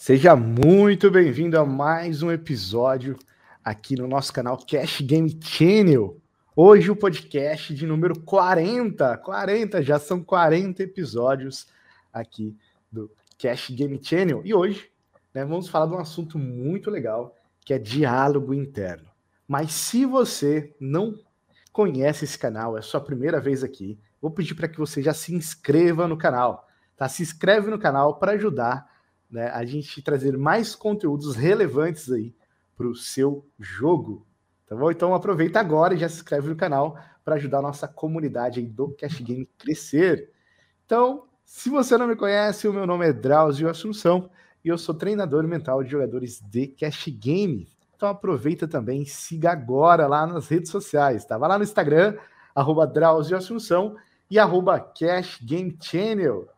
Seja muito bem-vindo a mais um episódio aqui no nosso canal Cash Game Channel. Hoje o podcast de número 40, 40, já são 40 episódios aqui do Cash Game Channel. E hoje né, vamos falar de um assunto muito legal, que é diálogo interno. Mas se você não conhece esse canal, é sua primeira vez aqui, vou pedir para que você já se inscreva no canal. Tá? Se inscreve no canal para ajudar né, a gente trazer mais conteúdos relevantes aí para o seu jogo. Tá bom? Então aproveita agora e já se inscreve no canal para ajudar a nossa comunidade do Cash Game crescer. Então, se você não me conhece, o meu nome é Drauzio Assunção e eu sou treinador mental de jogadores de Cash Game. Então aproveita também, siga agora lá nas redes sociais, tá? Vai lá no Instagram, arroba Drauzio Assunção e arroba Cash Game Channel.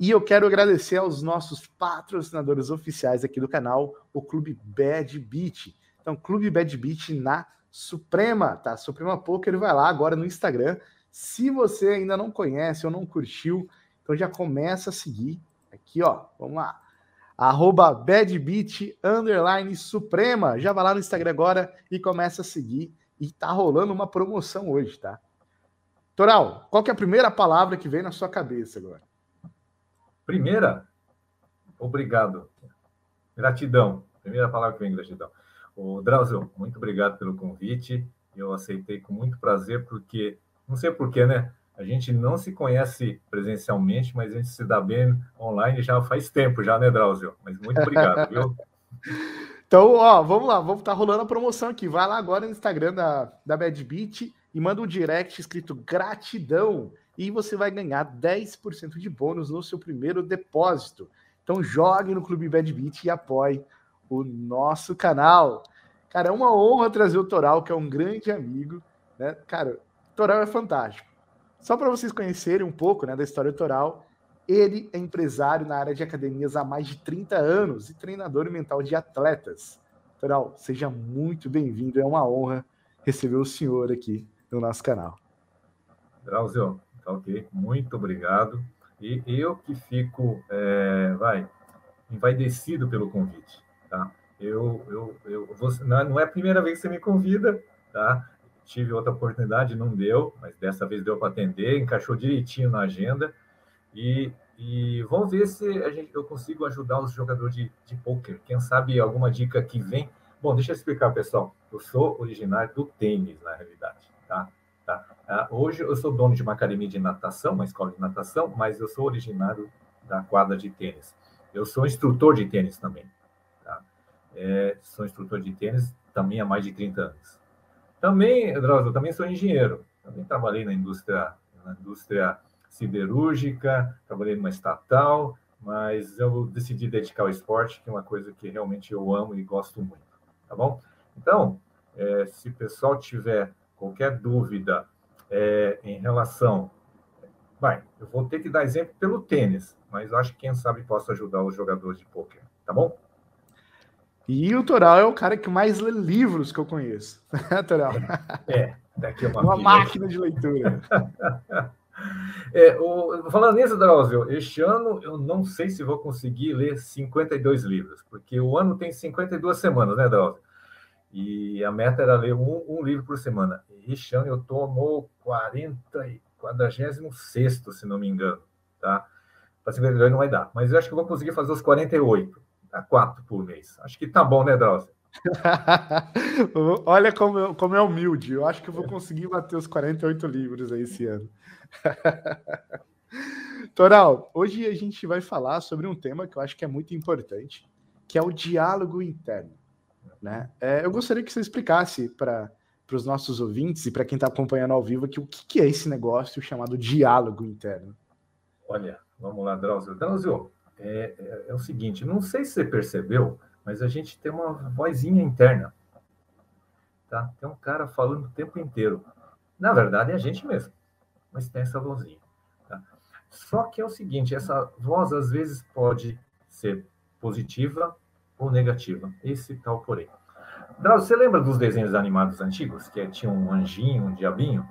E eu quero agradecer aos nossos patrocinadores oficiais aqui do canal, o Clube Bad Beat. Então, Clube Bad Beat na Suprema, tá? Suprema Poker, vai lá agora no Instagram. Se você ainda não conhece ou não curtiu, então já começa a seguir aqui, ó. Vamos lá. Arroba badbeat underline Suprema. Já vai lá no Instagram agora e começa a seguir. E tá rolando uma promoção hoje, tá? Toral, qual que é a primeira palavra que vem na sua cabeça agora? Primeira, obrigado. Gratidão. Primeira palavra que vem, gratidão. O Drauzio, muito obrigado pelo convite. Eu aceitei com muito prazer, porque, não sei porquê, né? A gente não se conhece presencialmente, mas a gente se dá bem online já faz tempo, já, né, Drauzio? Mas muito obrigado, viu? Então, ó, vamos lá, vamos estar tá rolando a promoção aqui. Vai lá agora no Instagram da, da Bad Beat e manda um direct escrito gratidão e você vai ganhar 10% de bônus no seu primeiro depósito. Então jogue no Clube Bad Beat e apoie o nosso canal. Cara, é uma honra trazer o Toral, que é um grande amigo, né? Cara, Toral é fantástico. Só para vocês conhecerem um pouco, né, da história do Toral, ele é empresário na área de academias há mais de 30 anos e treinador mental de atletas. Toral, seja muito bem-vindo, é uma honra receber o senhor aqui no nosso canal. Drauzio, Tá ok? Muito obrigado. E eu que fico, é, vai, envaidecido pelo convite, tá? Eu, eu, eu você, não é a primeira vez que você me convida, tá? Tive outra oportunidade, não deu, mas dessa vez deu para atender, encaixou direitinho na agenda. E, e vamos ver se a gente, eu consigo ajudar os jogadores de, de poker. Quem sabe alguma dica que vem. Bom, deixa eu explicar, pessoal. Eu sou originário do tênis, na realidade, tá? Tá? Ah, hoje eu sou dono de uma academia de natação, uma escola de natação, mas eu sou originário da quadra de tênis. Eu sou instrutor de tênis também. Tá? É, sou instrutor de tênis também há mais de 30 anos. Também, Drauzio, também sou engenheiro. Também trabalhei na indústria, na indústria siderúrgica, trabalhei numa estatal, mas eu decidi dedicar ao esporte, que é uma coisa que realmente eu amo e gosto muito. Tá bom? Então, é, se o pessoal tiver qualquer dúvida é, em relação. Vai, eu vou ter que dar exemplo pelo tênis, mas acho que quem sabe posso ajudar os jogadores de pôquer, tá bom? E o Toral é o cara que mais lê livros que eu conheço. Toral. É, daqui é uma, uma máquina de leitura. é, o, falando nisso, Drauzio, este ano eu não sei se vou conseguir ler 52 livros, porque o ano tem 52 semanas, né, Drauzio? E a meta era ler um, um livro por semana. Ano eu estou no 40, 46, se não me engano. Tá? Para 52 não vai dar. Mas eu acho que eu vou conseguir fazer os 48. Tá? Quatro por mês. Acho que tá bom, né, Drauzio? Olha como, como é humilde. Eu acho que eu vou conseguir bater os 48 livros aí esse ano. Toral, hoje a gente vai falar sobre um tema que eu acho que é muito importante, que é o diálogo interno. Né? É, eu gostaria que você explicasse para os nossos ouvintes e para quem está acompanhando ao vivo aqui o que, que, é esse negócio chamado diálogo interno. Olha, vamos lá, Drauzio. Drauzio, é, é, é o seguinte, não sei se você percebeu, mas a gente tem uma vozinha interna. Tá? Tem um cara falando o tempo inteiro. Na verdade, é a gente mesmo, mas tem essa vozinha. Tá? Só que é o seguinte, essa voz às vezes pode ser positiva ou negativa. Esse tal porém. Drauzio, você lembra dos desenhos animados antigos? Que tinha um anjinho, um diabinho?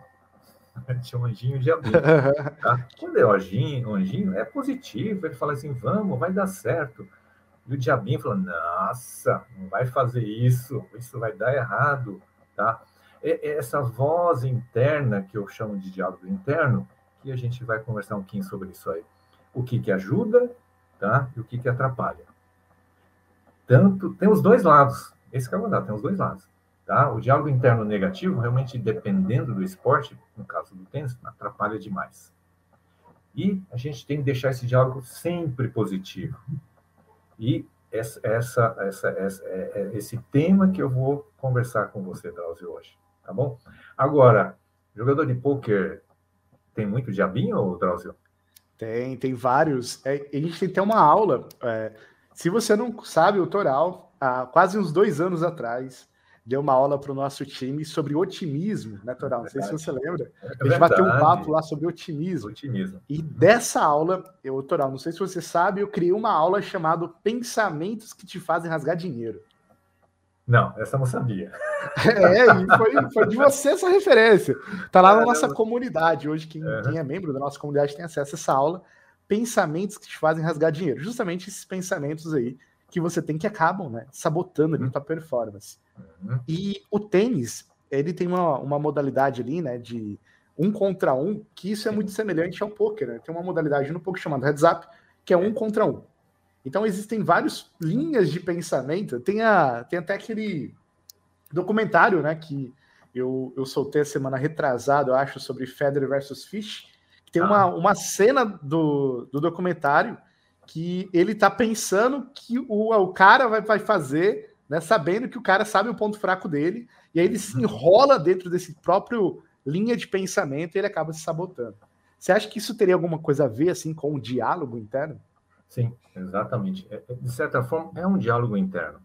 tinha um anjinho e um diabinho. Tá? Quando é o anjinho, o anjinho, é positivo, ele fala assim, vamos, vai dar certo. E o diabinho falou: Nossa, não vai fazer isso, isso vai dar errado, tá? É, é essa voz interna que eu chamo de diálogo interno, que a gente vai conversar um pouquinho sobre isso aí. O que que ajuda, tá? E o que que atrapalha. Tanto tem os dois lados. Esse que é o mandado, tem os dois lados. Tá? O diálogo interno negativo, realmente, dependendo do esporte, no caso do tênis, atrapalha demais. E a gente tem que deixar esse diálogo sempre positivo. E essa, essa, essa, essa é, é esse tema que eu vou conversar com você, Drauzio, hoje. Tá bom? Agora, jogador de pôquer tem muito diabinho, Drauzio? Tem, tem vários. É, a gente tem até uma aula. É, se você não sabe, o Toral, há quase uns dois anos atrás, deu uma aula para o nosso time sobre otimismo, né, Toral? Não sei se você lembra. É a gente bateu um papo lá sobre otimismo. Otimismo. E dessa aula, eu, Toral, não sei se você sabe, eu criei uma aula chamada Pensamentos que te fazem rasgar dinheiro. Não, essa eu não sabia. É, e foi, foi de você essa referência. Tá lá na nossa comunidade. Hoje, quem, uhum. quem é membro da nossa comunidade tem acesso a essa aula. Pensamentos que te fazem rasgar dinheiro. Justamente esses pensamentos aí que você tem que acabam, né? Sabotando ali uhum. tua performance. Uhum. E o tênis, ele tem uma, uma modalidade ali, né? De um contra um, que isso é muito semelhante ao poker, né? Tem uma modalidade no poker chamada heads up, que é um contra um. Então existem várias linhas de pensamento. Tem, a, tem até aquele documentário, né, que eu, eu soltei a semana retrasada, eu acho, sobre Federer versus Fish. Tem uma, ah. uma cena do, do documentário que ele tá pensando que o, o cara vai, vai fazer, né, sabendo que o cara sabe o ponto fraco dele, e aí ele se enrola dentro desse próprio linha de pensamento e ele acaba se sabotando. Você acha que isso teria alguma coisa a ver assim com o diálogo interno? Sim, exatamente. É, é, de certa forma, é um diálogo interno.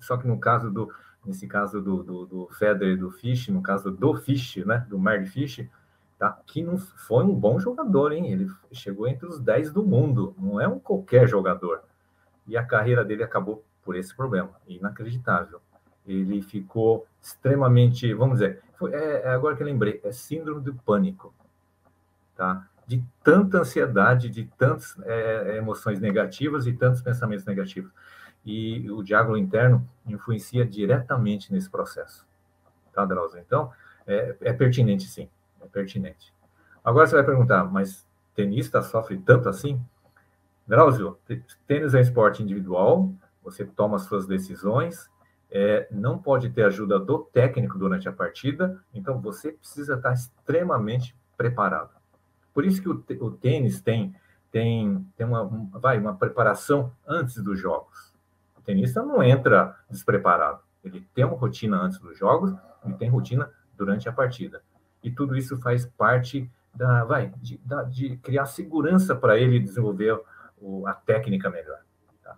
Só que no caso do, nesse caso do, do, do Federer e do Fish, no caso do Fish, né, do Mark Fish, tá, que não foi um bom jogador, hein? Ele chegou entre os 10 do mundo, não é um qualquer jogador. E a carreira dele acabou por esse problema, inacreditável. Ele ficou extremamente, vamos dizer, foi, é, é agora que eu lembrei, é síndrome do pânico, tá? de tanta ansiedade, de tantas é, é, emoções negativas e tantos pensamentos negativos. E o diálogo interno influencia diretamente nesse processo. Tá, Drauzio? Então, é, é pertinente, sim. É pertinente. Agora você vai perguntar, mas tenista sofre tanto assim? Drauzio, tênis é esporte individual, você toma suas decisões, é, não pode ter ajuda do técnico durante a partida, então você precisa estar extremamente preparado. Por isso que o, o tênis tem, tem, tem uma, vai, uma preparação antes dos jogos. O tenista não entra despreparado. Ele tem uma rotina antes dos jogos e tem rotina durante a partida. E tudo isso faz parte da, vai, de, da, de criar segurança para ele desenvolver o, a técnica melhor. Tá?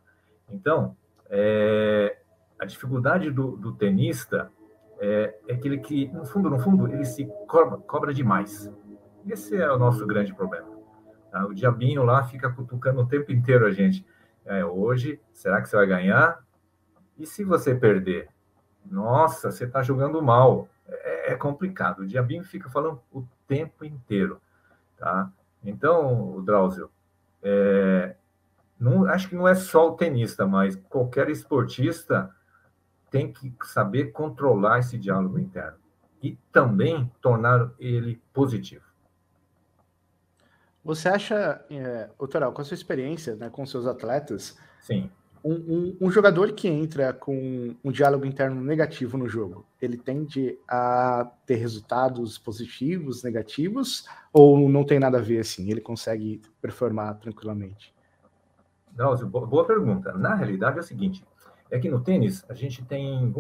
Então, é, a dificuldade do, do tenista é, é aquele que, no fundo, no fundo, ele se cobra, cobra demais. Esse é o nosso grande problema. Tá? O diabinho lá fica cutucando o tempo inteiro a gente. É, hoje, será que você vai ganhar? E se você perder? Nossa, você está jogando mal. É, é, complicado. O diabinho fica falando o tempo inteiro. Tá? Então, o Drauzio, é, não, acho que não é só o tenista, mas qualquer esportista tem que saber controlar esse diálogo interno e também tornar ele positivo. Você acha, é, Toral, com a sua experiência né, com seus atletas, Sim. Um, um, um, jogador que entra com um diálogo interno negativo no jogo, ele tende a ter resultados positivos, negativos, ou não tem nada a ver assim? Ele consegue performar tranquilamente? Drauzio, boa pergunta. Na realidade é o seguinte: é que no tênis a gente tem,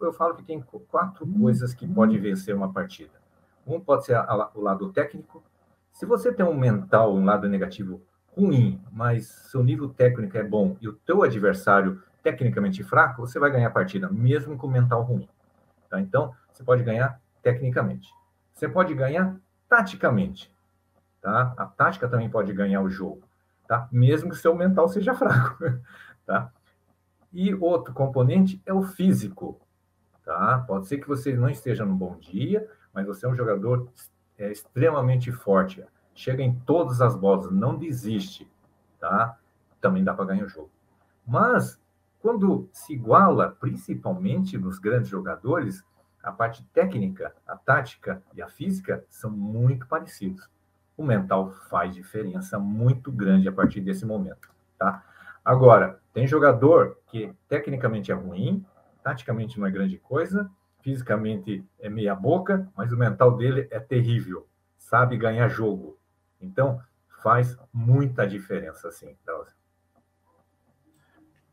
eu falo que tem quatro coisas que pode vencer uma partida. Um pode ser o lado técnico, se você tem um mental, um lado negativo ruim, mas seu nível técnico é bom e o teu adversário tecnicamente fraco, você vai ganhar a partida, mesmo com mental ruim. Tá? Então, você pode ganhar tecnicamente. Você pode ganhar taticamente. Tá? A tática também pode ganhar o jogo, tá? mesmo que seu mental seja fraco. tá? E outro componente é o físico. Tá? Pode ser que você não esteja num bom dia, mas você é um jogador é extremamente forte, chega em todas as bolas, não desiste, tá? Também dá para ganhar o jogo. Mas, quando se iguala, principalmente nos grandes jogadores, a parte técnica, a tática e a física são muito parecidos. O mental faz diferença muito grande a partir desse momento, tá? Agora, tem jogador que tecnicamente é ruim, taticamente não é grande coisa, fisicamente é meia boca, mas o mental dele é terrível, sabe ganhar jogo. Então, faz muita diferença, sim, Drauzio.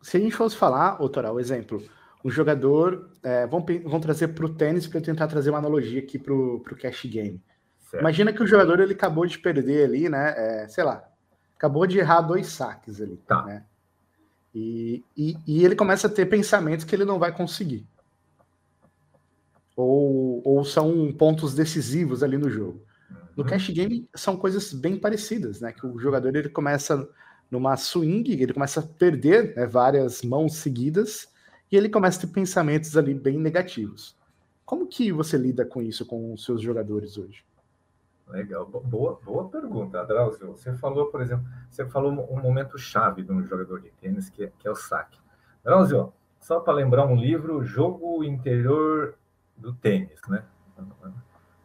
Se a gente fosse falar, doutora, o exemplo, o jogador, é, vamos, vamos trazer para o tênis para eu tentar trazer uma analogia aqui para o cash game. Certo. Imagina que o jogador ele acabou de perder ali, né? É, sei lá, acabou de errar dois saques ali, tá. né? E, e, e, ele começa a ter pensamentos que ele não vai conseguir. Ou, ou são pontos decisivos ali no jogo. No uhum. cash game são coisas bem parecidas, né? Que o jogador ele começa numa swing, ele começa a perder né, várias mãos seguidas e ele começa a ter pensamentos ali bem negativos. Como que você lida com isso com os seus jogadores hoje? Legal, boa, boa pergunta, Drauzio. Você falou, por exemplo, você falou um momento chave de um jogador de tênis, que é, que é o saque. Drauzio, só para lembrar um livro, Jogo Interior do Tênis, né?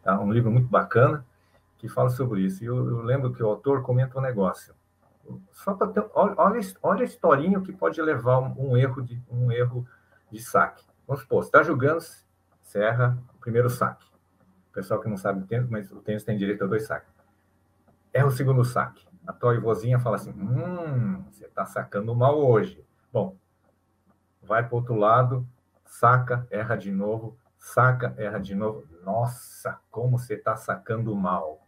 Tá, um livro muito bacana que fala sobre isso. E eu, eu lembro que o autor comenta um negócio. Só para ter, olha, olha a historinha que pode levar um, um, erro de um erro de saque. Vamos supor, você está jogando, você erra o primeiro saque pessoal que não sabe o tênis, mas o tênis tem direito a dois saques. É o segundo saque. A tua vozinha fala assim: hum, você está sacando mal hoje. Bom, vai para o outro lado, saca, erra de novo, saca, erra de novo. Nossa, como você está sacando mal.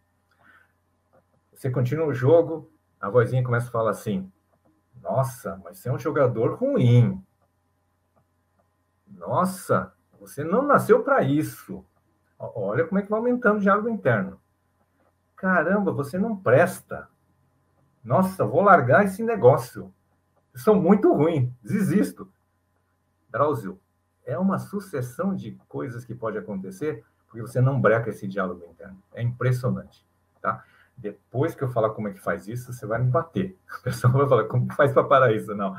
Você continua o jogo, a vozinha começa a falar assim: Nossa, mas você é um jogador ruim. Nossa, você não nasceu para isso. Olha como é que vai aumentando o diálogo interno. Caramba, você não presta. Nossa, vou largar esse negócio. Eu sou muito ruim, desisto. Drauzio, é uma sucessão de coisas que pode acontecer porque você não breca esse diálogo interno. É impressionante, tá? Depois que eu falar como é que faz isso, você vai me bater. A pessoa vai falar, como faz para parar isso? Não.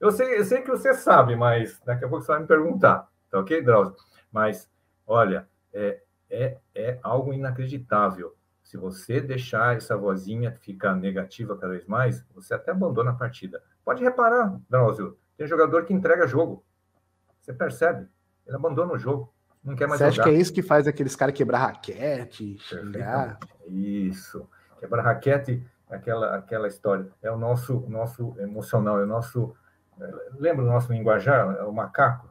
Eu sei, eu sei que você sabe, mas daqui a pouco você vai me perguntar, tá ok, Drauzio? Mas, olha, é, é, é algo inacreditável. Se você deixar essa vozinha ficar negativa cada vez mais, você até abandona a partida. Pode reparar, Drauzio, tem jogador que entrega jogo. Você percebe? Ele abandona o jogo. Não quer mais Você acha que é isso que faz aqueles caras quebrar raquete, xingar? Isso. Quebrar raquete, aquela, aquela história. É o nosso, nosso emocional, é o nosso. É, lembra o nosso linguajar? É o macaco.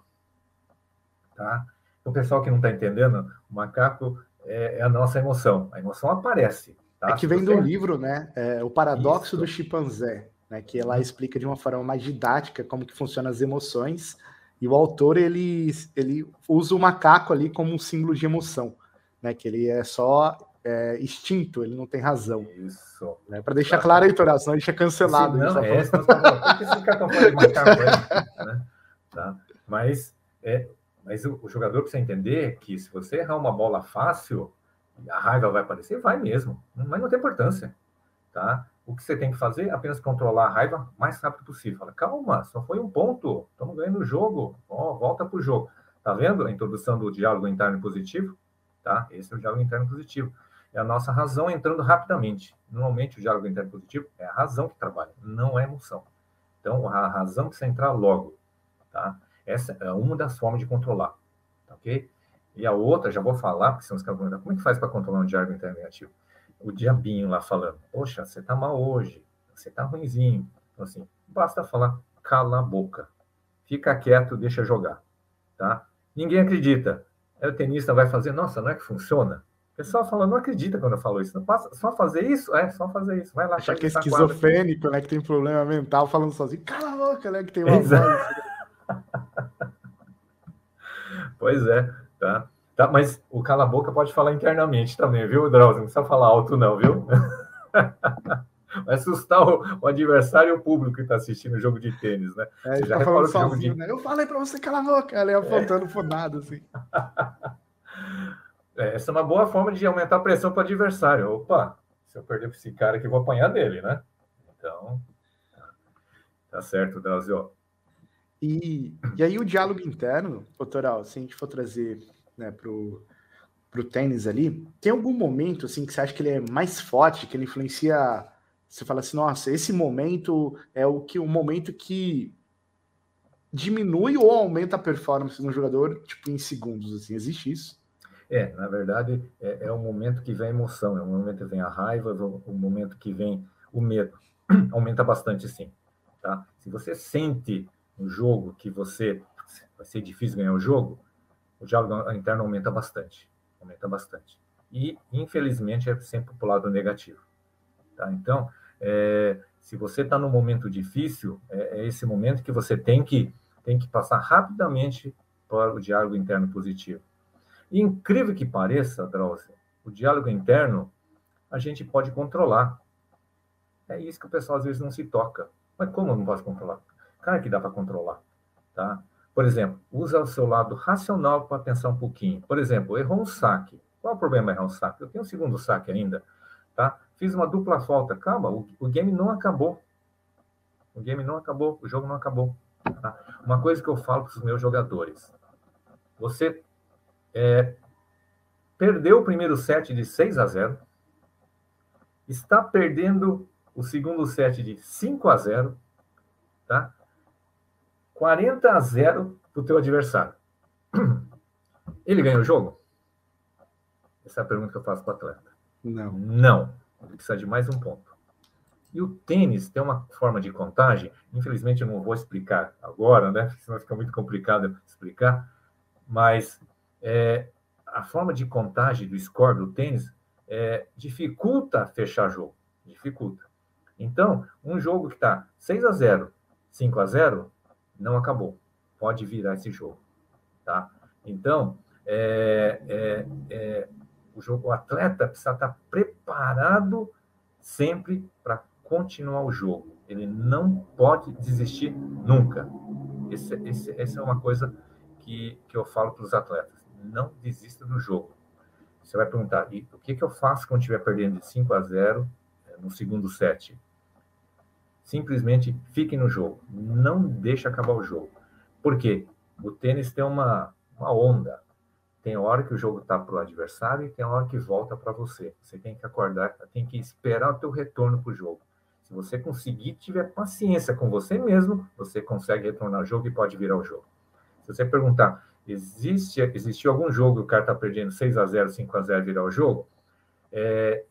Tá? O pessoal que não está entendendo, o macaco é, é, a nossa emoção. A emoção aparece. Tá? É que vem do livro, né? É, o paradoxo Isso. do chimpanzé, né? Que ela explica de uma forma mais didática como que funcionam as emoções. E o autor ele, ele usa o macaco ali como um símbolo de emoção, né? Que ele é só é, instinto, ele não tem razão. Isso. Né? Para deixar tá. claro aí, Torá, senão a gente é cancelado. Sim, não, é, né? tá? Mas é, mas o, o, jogador precisa entender que se você errar uma bola fácil, a raiva vai aparecer? Vai mesmo, mas não tem importância, tá? O que você tem que fazer é apenas controlar a raiva o mais rápido possível. Fala, calma, só foi um ponto, estamos ganhando o jogo, oh, volta para o jogo. Tá vendo a introdução do diálogo interno positivo? Tá? Esse é o diálogo interno positivo. É a nossa razão entrando rapidamente. Normalmente o diálogo interno positivo é a razão que trabalha, não é a emoção. Então a razão precisa entrar logo, tá? Essa é uma das formas de controlar, tá ok? E a outra, já vou falar, porque senão os caras como é que faz para controlar um diálogo interno negativo? O diabinho lá falando, poxa, você tá mal hoje, você tá ruimzinho. Então, assim, basta falar, cala a boca, fica quieto, deixa jogar, tá? Ninguém acredita. Aí o tenista vai fazer, nossa, não é que funciona? Pessoal fala, não acredita quando eu falo isso. Não passa, só fazer isso? É, só fazer isso. Vai lá. Acha que é esquizofrênico, né? Que tem problema mental falando sozinho. Cala a boca, né? Que tem uma pois é, tá? tá? Mas o cala-boca pode falar internamente também, viu, Drauzio? Não precisa falar alto, não, viu? Vai assustar o, o, adversário e o público que está assistindo o jogo de tênis, né? É, você já tá falando sozinho, de... né? Eu falei para você calar a boca, ela ia apontando é. fonado, assim. É, essa é uma boa forma de aumentar a pressão para o adversário. Opa, se eu perder para esse cara aqui, vou apanhar dele, né? Então, tá, certo, Drauzio. E, e aí o diálogo interno, doutoral, se a gente for trazer né, para o tênis ali, tem algum momento assim que você acha que ele é mais forte, que ele influencia. Você fala assim, nossa, esse momento é o que o momento que diminui ou aumenta a performance do jogador, tipo, em segundos, assim, existe isso? É, na verdade, é, é o momento que vem a emoção, é o momento que vem a raiva, o, o momento que vem o medo. Aumenta bastante, sim. Tá? Se você sente no jogo que você vai ser difícil ganhar o jogo, o diálogo interno aumenta bastante, aumenta bastante. E, infelizmente, é sempre para o lado negativo. Tá? Então, é, se você está num momento difícil, é, é, esse momento que você tem que, tem que passar rapidamente para o diálogo interno positivo. E incrível que pareça, Drauzio, o diálogo interno a gente pode controlar. É isso que o pessoal às vezes não se toca. Mas como eu não posso controlar? Claro que dá para controlar, tá? Por exemplo, usa o seu lado racional para pensar um pouquinho. Por exemplo, errou um saque. Qual é o problema errar um saque? Eu tenho um segundo saque ainda, tá? Fiz uma dupla falta. Calma, o, o game não acabou. O game não acabou, o jogo não acabou. Tá? Uma coisa que eu falo para os meus jogadores: você é, perdeu o primeiro set de 6 a 0, está perdendo o segundo set de 5 a 0, tá? 40 a 0 para o teu adversário. Ele ganha o jogo? Essa é a pergunta que eu faço para o atleta. Não. Não. Ele precisa de mais um ponto. E o tênis tem uma forma de contagem, infelizmente eu não vou explicar agora, né? Senão fica muito complicado explicar, mas é, a forma de contagem do score do tênis é, dificulta fechar jogo. Dificulta. Então, um jogo que está 6 a 0 5 a 0 não acabou. Pode virar esse jogo. Tá? Então, é, é, é, o, jogo, o atleta precisa estar tá preparado sempre para continuar o jogo. Ele não pode desistir nunca. Essa é uma coisa que, que eu falo para os atletas não desista do jogo. Você vai perguntar, e o que, que eu faço quando estiver perdendo de 5 a 0 eh, no segundo set? Simplesmente fique no jogo. Não deixe acabar o jogo. Por quê? O tênis tem uma, uma onda. Tem hora que o jogo está para o adversário e tem hora que volta para você. Você tem que acordar, tem que esperar o teu retorno para o jogo. Se você conseguir, tiver paciência com você mesmo, você consegue retornar ao jogo e pode virar o jogo. Se você perguntar, Existe, existiu algum jogo que o cara está perdendo 6 a 0 5 a 0 virar o jogo? É,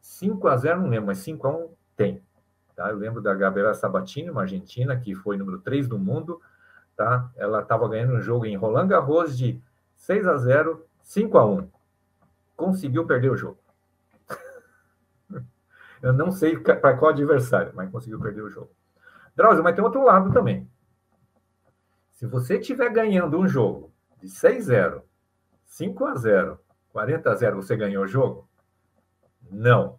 5 a 0 não lembro, mas 5 a 1 tem. Tá? Eu lembro da Gabriela Sabatini, uma argentina, que foi número 3 do mundo. Tá? Ela estava ganhando um jogo em Roland Garros de 6 a 0 5 a 1 Conseguiu perder o jogo. Eu não sei para qual adversário, mas conseguiu perder o jogo. Drauzio, mas tem outro lado também. Se você estiver ganhando um jogo de 6-0, 5 a 0, 40 a 0, você ganhou o jogo? Não,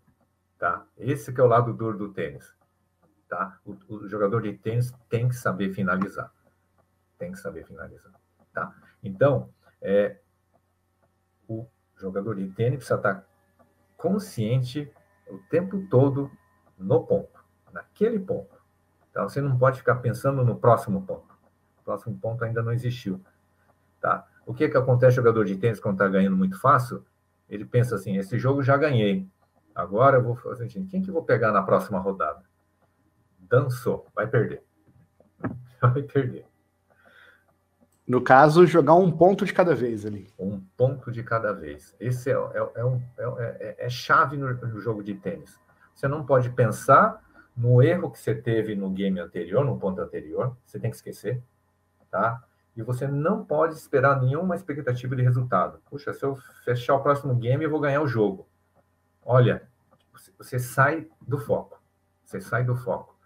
tá? Esse que é o lado duro do tênis, tá? O, o jogador de tênis tem que saber finalizar, tem que saber finalizar, tá? Então, é, o jogador de tênis precisa estar consciente o tempo todo no ponto, naquele ponto. Então, você não pode ficar pensando no próximo ponto próximo ponto ainda não existiu. Tá? O que, que acontece jogador de tênis quando está ganhando muito fácil? Ele pensa assim, esse jogo já ganhei. Agora eu vou fazer assim, quem que eu vou pegar na próxima rodada? Dançou, vai perder. Vai perder. No caso, jogar um ponto de cada vez ali. Um ponto de cada vez. Esse é, é, é, um, é, é, é chave no, no, jogo de tênis. Você não pode pensar no erro que você teve no game anterior, no ponto anterior. Você tem que esquecer tá? E você não pode esperar nenhuma expectativa de resultado. Puxa, se eu fechar o próximo game, eu vou ganhar o jogo. Olha, você sai do foco. Você sai do foco.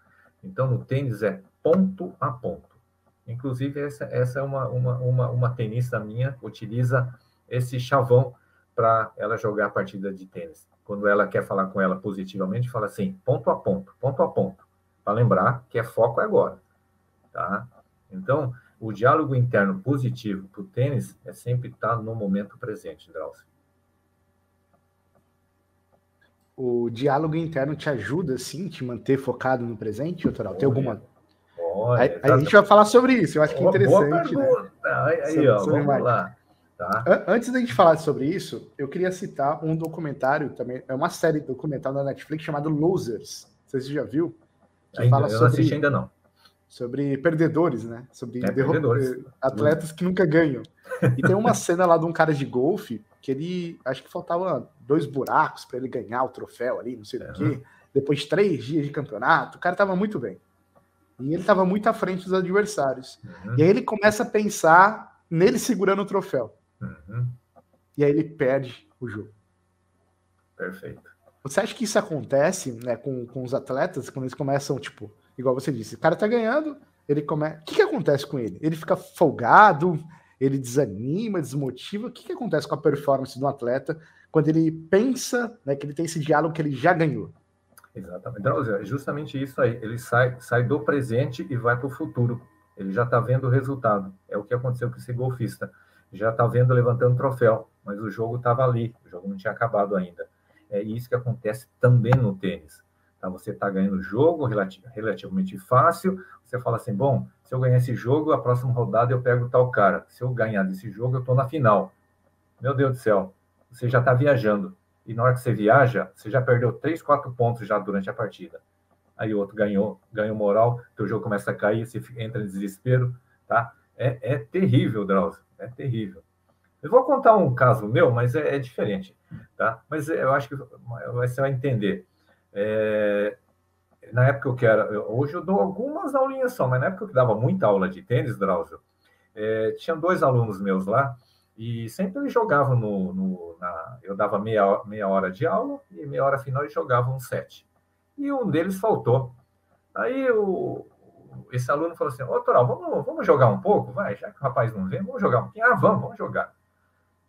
Então, no tênis é ponto a ponto. Inclusive, essa, essa é uma, uma, uma, uma tenista minha, utiliza esse chavão para ela jogar a partida de tênis. Quando ela quer falar com ela positivamente, fala assim, ponto a ponto, ponto a ponto. Para lembrar que é foco agora. Tá? Então, o diálogo interno positivo para o tênis é sempre estar no momento presente, Drauzio. O diálogo interno te ajuda, sim, te manter focado no presente, doutoral? Tem alguma, Olha, a, a gente vai falar sobre isso, eu acho que é interessante. Boa pergunta. Né? Aí, aí ó, sobre vamos lá. Tá. Antes da gente falar sobre isso, eu queria citar um documentário também, é uma série documental da Netflix chamado Losers. Você já viu? Ainda, eu sobre, não assisti ainda não. Sobre perdedores, né? Sobre é, perdedores. Eh, atletas que nunca ganham. E tem uma cena lá de um cara de golfe que ele, acho que faltava dois buracos para ele ganhar o troféu ali, não sei é. do que. Depois de três dias de campeonato, o cara tava muito bem. E ele tava muito à frente dos adversários. Uhum. E aí ele começa a pensar nele segurando o troféu. Uhum. E aí ele perde o jogo. Perfeito. Você acha que isso acontece né, com, com os atletas, quando eles começam, tipo, igual você disse, o cara tá ganhando, ele começa. O que, que acontece com ele? Ele fica folgado, ele desanima, desmotiva. O que, que acontece com a performance do atleta quando ele pensa né, que ele tem esse diálogo que ele já ganhou? Exatamente. Então, é justamente isso aí. Ele sai, sai do presente e vai para o futuro. Ele já está vendo o resultado. É o que aconteceu com esse golfista já está vendo levantando troféu, mas o jogo estava ali, o jogo não tinha acabado ainda. É isso que acontece também no tênis. Tá? Você está ganhando o jogo relativamente fácil, você fala assim, bom, se eu ganhar esse jogo, a próxima rodada eu pego tal cara. Se eu ganhar desse jogo, eu estou na final. Meu Deus do céu, você já está viajando. E na hora que você viaja, você já perdeu três, quatro pontos já durante a partida. Aí o outro ganhou, ganhou moral, teu jogo começa a cair, você entra em desespero, tá? É, é terrível, Drauzio. É terrível. Eu vou contar um caso meu, mas é, é diferente, tá? Mas eu acho que você vai entender. É, na época que era, hoje eu dou algumas aulinhas só, mas na época que eu dava muita aula de tênis, Drauzio, é, tinha dois alunos meus lá e sempre eles jogavam no, no na, eu dava meia, meia hora de aula e meia hora final eles jogavam um set. E um deles faltou. Aí o, esse aluno falou assim: Ô, Toral, vamos, vamos jogar um pouco? Vai, já que o rapaz não vem, vamos jogar um pouquinho. Ah, vamos, vamos jogar.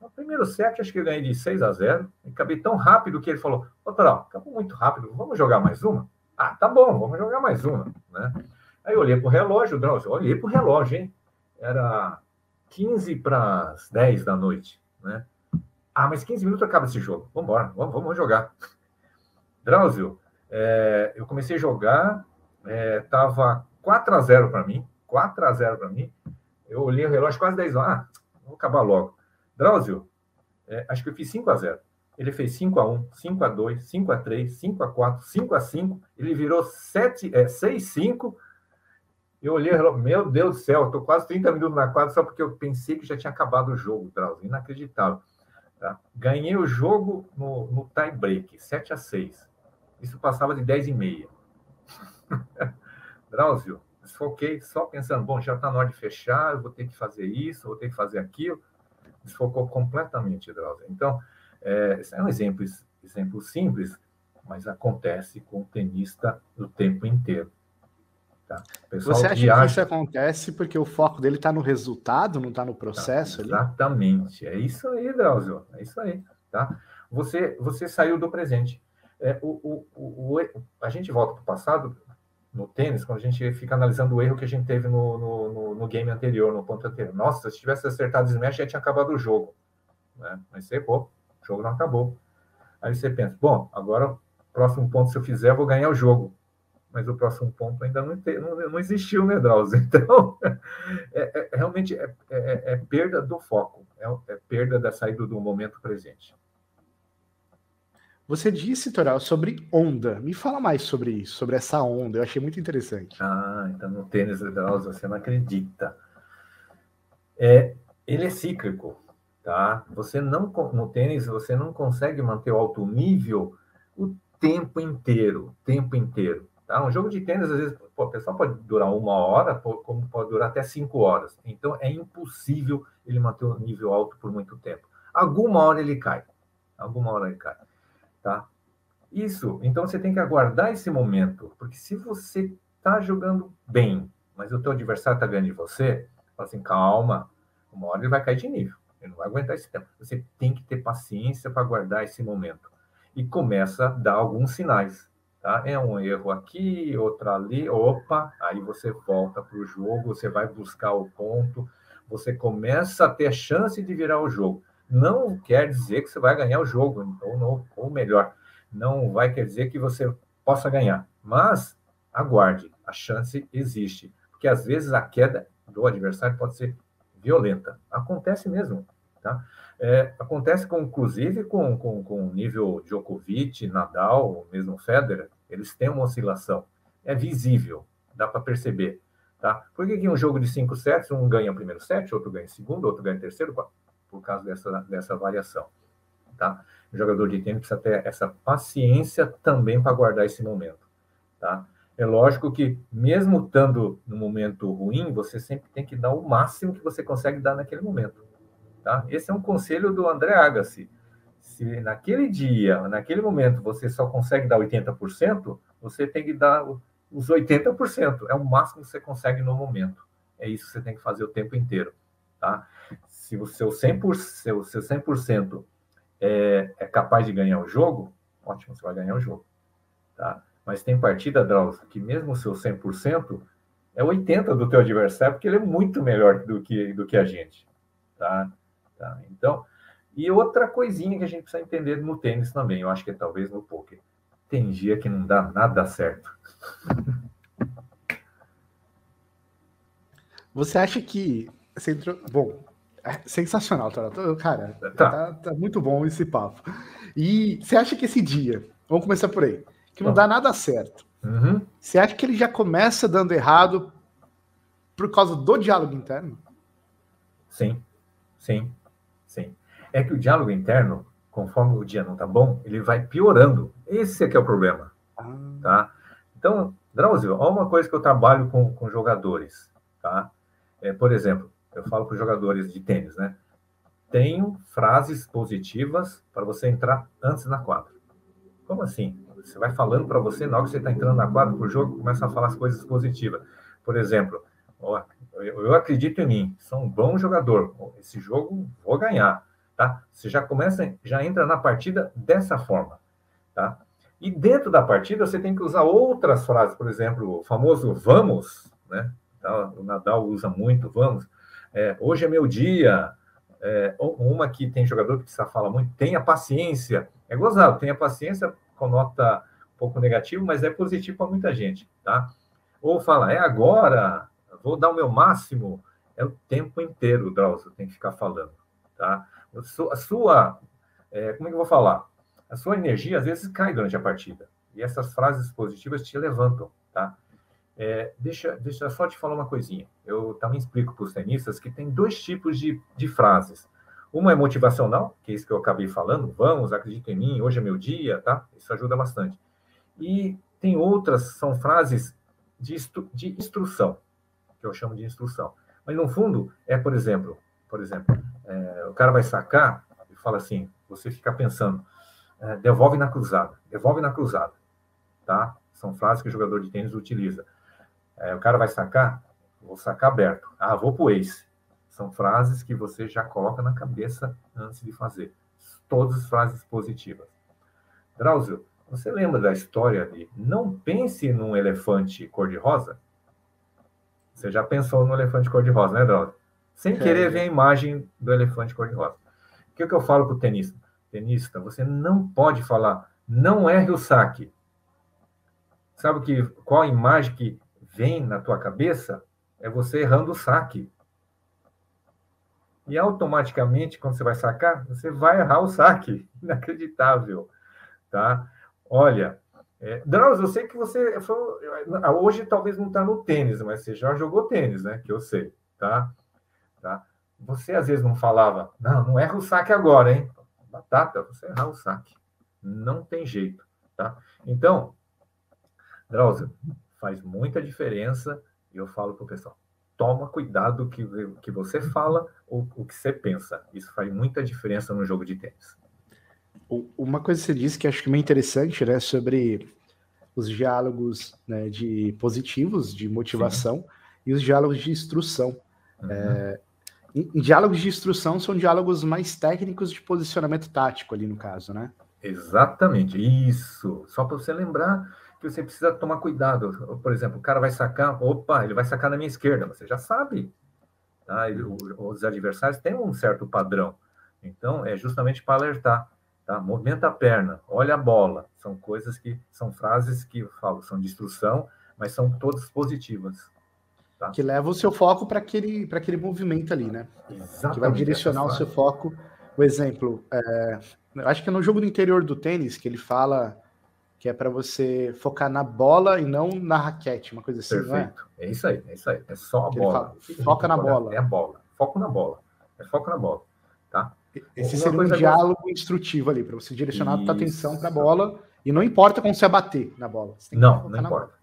No primeiro set, acho que eu ganhei de 6 a 0. E acabei tão rápido que ele falou: Ô, Toral, acabou muito rápido, vamos jogar mais uma? Ah, tá bom, vamos jogar mais uma. Né? Aí eu olhei para o relógio, Drauzio, olhei para o relógio, hein? Era 15 para as 10 da noite. Né? Ah, mas 15 minutos acaba esse jogo. Vamos embora, vamos, vamos jogar. Drauzio, é, eu comecei a jogar, estava 4 a 0 para mim. 4 a 0 para mim. Eu olhei o relógio quase 10 horas. Ah, vou acabar logo. Drauzio, é, acho que eu fiz 5 a 0 Ele fez 5 a 1 5 a 2 5 a 3 5 a 4 5 a 5 Ele virou 7, é, 6 5 eu olhei, meu Deus do céu, estou quase 30 minutos na quadra só porque eu pensei que já tinha acabado o jogo, Drauzio. Inacreditável. Tá? Ganhei o jogo no, no tie break, 7 a 6 Isso passava de 10 e meia. Drauzio, desfoquei só pensando, bom, já está na hora de fechar, eu vou ter que fazer isso, vou ter que fazer aquilo. Desfocou completamente, Drauzio. Então, é, esse é um exemplo, exemplo simples, mas acontece com o tenista o tempo inteiro. Tá? Você acha viaja... que isso acontece porque o foco dele está no resultado, não está no processo? Tá, exatamente, é isso aí, Drauzio, é isso aí. Tá? Você, você saiu do presente. É, o, o, o, a gente volta para o passado, no tênis, quando a gente fica analisando o erro que a gente teve no, no, no, no game anterior, no ponto anterior. Nossa, se tivesse acertado o smash, já tinha acabado o jogo. Né? Mas você errou, o jogo não acabou. Aí você pensa, bom, agora, próximo ponto, se eu fizer, eu vou ganhar o jogo. Mas o próximo ponto ainda não, não, não existiu, né, Drauzio? Então, é, é, realmente é, é, é, perda do foco, é, é perda da saída do momento presente. Você disse, Toral, sobre onda. Me fala mais sobre isso, sobre essa onda. Eu achei muito interessante. Ah, então no tênis, Drauzio, você não acredita. É, ele é cíclico, tá? Você não no tênis você não consegue manter o alto nível o tempo inteiro, tempo inteiro. Tá? Um jogo de tênis às vezes pô, o pessoal pode durar uma hora, como pode durar até cinco horas. Então é impossível ele manter o nível alto por muito tempo. Alguma hora ele cai. Alguma hora ele cai. Tá? Isso, então você tem que aguardar esse momento, porque se você está jogando bem, mas o teu adversário está ganhando de você, fala assim, calma, uma hora ele vai cair de nível, ele não vai aguentar esse tempo. Você tem que ter paciência para aguardar esse momento. E começa a dar alguns sinais, tá? É um erro aqui, outro ali, opa, aí você volta para o jogo, você vai buscar o ponto, você começa a ter chance de virar o jogo não quer dizer que você vai ganhar o jogo, ou, não, ou melhor, não vai quer dizer que você possa ganhar, mas aguarde, a chance existe, porque às vezes a queda do adversário pode ser violenta. Acontece mesmo, tá? É, acontece com, inclusive com, com, com o nível Djokovic, Nadal, mesmo Federer, eles têm uma oscilação. É visível, dá para perceber. Tá? Por que, que um jogo de cinco sets, um ganha o primeiro set, outro ganha o segundo, outro ganha o terceiro, por causa dessa, dessa variação. Tá? O jogador de tênis precisa ter essa paciência também para guardar esse momento. Tá? É lógico que, mesmo estando no momento ruim, você sempre tem que dar o máximo que você consegue dar naquele momento. Tá? Esse é um conselho do André Agassi. Se naquele dia, naquele momento, você só consegue dar 80%, você tem que dar os 80%. É o máximo que você consegue no momento. É isso que você tem que fazer o tempo inteiro. Tá? Se o seu 100%, seu, seu 100% é, é capaz de ganhar o jogo, ótimo, você vai ganhar o jogo. Tá? Mas tem partida, Drauzio, que mesmo o seu 100% é 80% do teu adversário, porque ele é muito melhor do que, do que a gente. Tá? tá? Então, e outra coisinha que a gente precisa entender no tênis também, eu acho que é talvez no poker. Tem dia que não dá nada certo. Você acha que. Você entrou... Bom, é sensacional, cara. Tá. Tá, tá. muito bom esse papo. E você acha que esse dia, vamos começar por aí, que não dá nada certo. Uhum. Você acha que ele já começa dando errado por causa do diálogo interno? Sim, sim, sim. É que o diálogo interno, conforme o dia não tá bom, ele vai piorando. Esse é que é o problema. Ah. Tá? Então, Drauzio, olha uma coisa que eu trabalho com, com jogadores. Tá? É, por exemplo, eu falo para os jogadores de tênis, né? Tenho frases positivas para você entrar antes na quadra. Como assim? Você vai falando para você, na hora que você está entrando na quadra para o jogo, começa a falar as coisas positivas. Por exemplo, ó, eu acredito em mim, sou um bom jogador. Esse jogo vou ganhar, tá? Você já começa, já entra na partida dessa forma, tá? E dentro da partida você tem que usar outras frases, por exemplo, o famoso vamos, né? Tá? O Nadal usa muito vamos. É, hoje é meu dia. É, uma que tem jogador que precisa falar muito, tenha paciência. É gozado, tenha paciência, conota um pouco negativo, mas é positivo para muita gente, tá? Ou fala, é agora, vou dar o meu máximo. É o tempo inteiro, Drauzio, tem que ficar falando, tá? A sua, é, como é que eu vou falar? A sua energia, às vezes, cai durante a partida. E essas frases positivas te levantam, tá? É, deixa, deixa só te falar uma coisinha. Eu também explico para os tenistas que tem dois tipos de, de frases. Uma é motivacional, que é isso que eu acabei falando, vamos, acredita em mim, hoje é meu dia, tá? Isso ajuda bastante. E tem outras, são frases de, de instrução, que eu chamo de instrução. Mas no fundo, é, por exemplo, por exemplo, é, o cara vai sacar e fala assim, você fica pensando, é, devolve na cruzada, devolve na cruzada, tá? São frases que o jogador de tênis utiliza. É, o cara vai sacar, vou sacar aberto. Ah, vou pro ace. São frases que você já coloca na cabeça antes de fazer. Todas as frases positivas. Drauzio, você lembra da história de não pense num elefante cor-de-rosa? Você já pensou no elefante cor-de-rosa, né, Drauzio? Sem querer é. ver a imagem do elefante cor-de-rosa. O que, que eu falo para o tenista? Tenista, você não pode falar, não erre o saque. Sabe que, qual a imagem que vem na tua cabeça é você errando o saque. E automaticamente, quando você vai sacar, você vai errar o saque. Inacreditável. Tá? Olha, é, Drauzio, eu sei que você foi, hoje talvez não está no tênis, mas você já jogou tênis, né? Que eu sei, tá? tá? Você às vezes não falava, não, não erra o saque agora, hein? Batata, você errar o saque. Não tem jeito, tá? Então, Drauzio, faz muita diferença. E eu falo para o pessoal: toma cuidado que que você fala ou o que você pensa. Isso faz muita diferença no jogo de tênis. Uma coisa que você disse que acho que é meio interessante, né, sobre os diálogos né, de positivos, de motivação, Sim. e os diálogos de instrução. Uhum. É, diálogos de instrução são diálogos mais técnicos de posicionamento tático ali no caso, né? Exatamente, isso. Só para você lembrar você precisa tomar cuidado. Por exemplo, o cara vai sacar, opa, ele vai sacar na minha esquerda, você já sabe. Tá? Os adversários têm um certo padrão. Então, é justamente para alertar. Tá? Movimenta a perna, olha a bola. São coisas que são frases que eu falo, são de instrução, mas são todas positivas. Tá? Que leva o seu foco para aquele, aquele movimento ali, né? Exatamente. Que vai direcionar o seu foco. O exemplo, é, acho que é no jogo do interior do tênis que ele fala que é para você focar na bola e não na raquete, uma coisa assim, Perfeito. É? é? isso aí, é isso aí. É só a bola. Fala, foca na bola. É a bola. Foco na bola. É foco na bola, tá? Esse seria um diálogo instrutivo ali, para você direcionar a sua atenção para a bola e não importa como você bater na bola. não, não importa.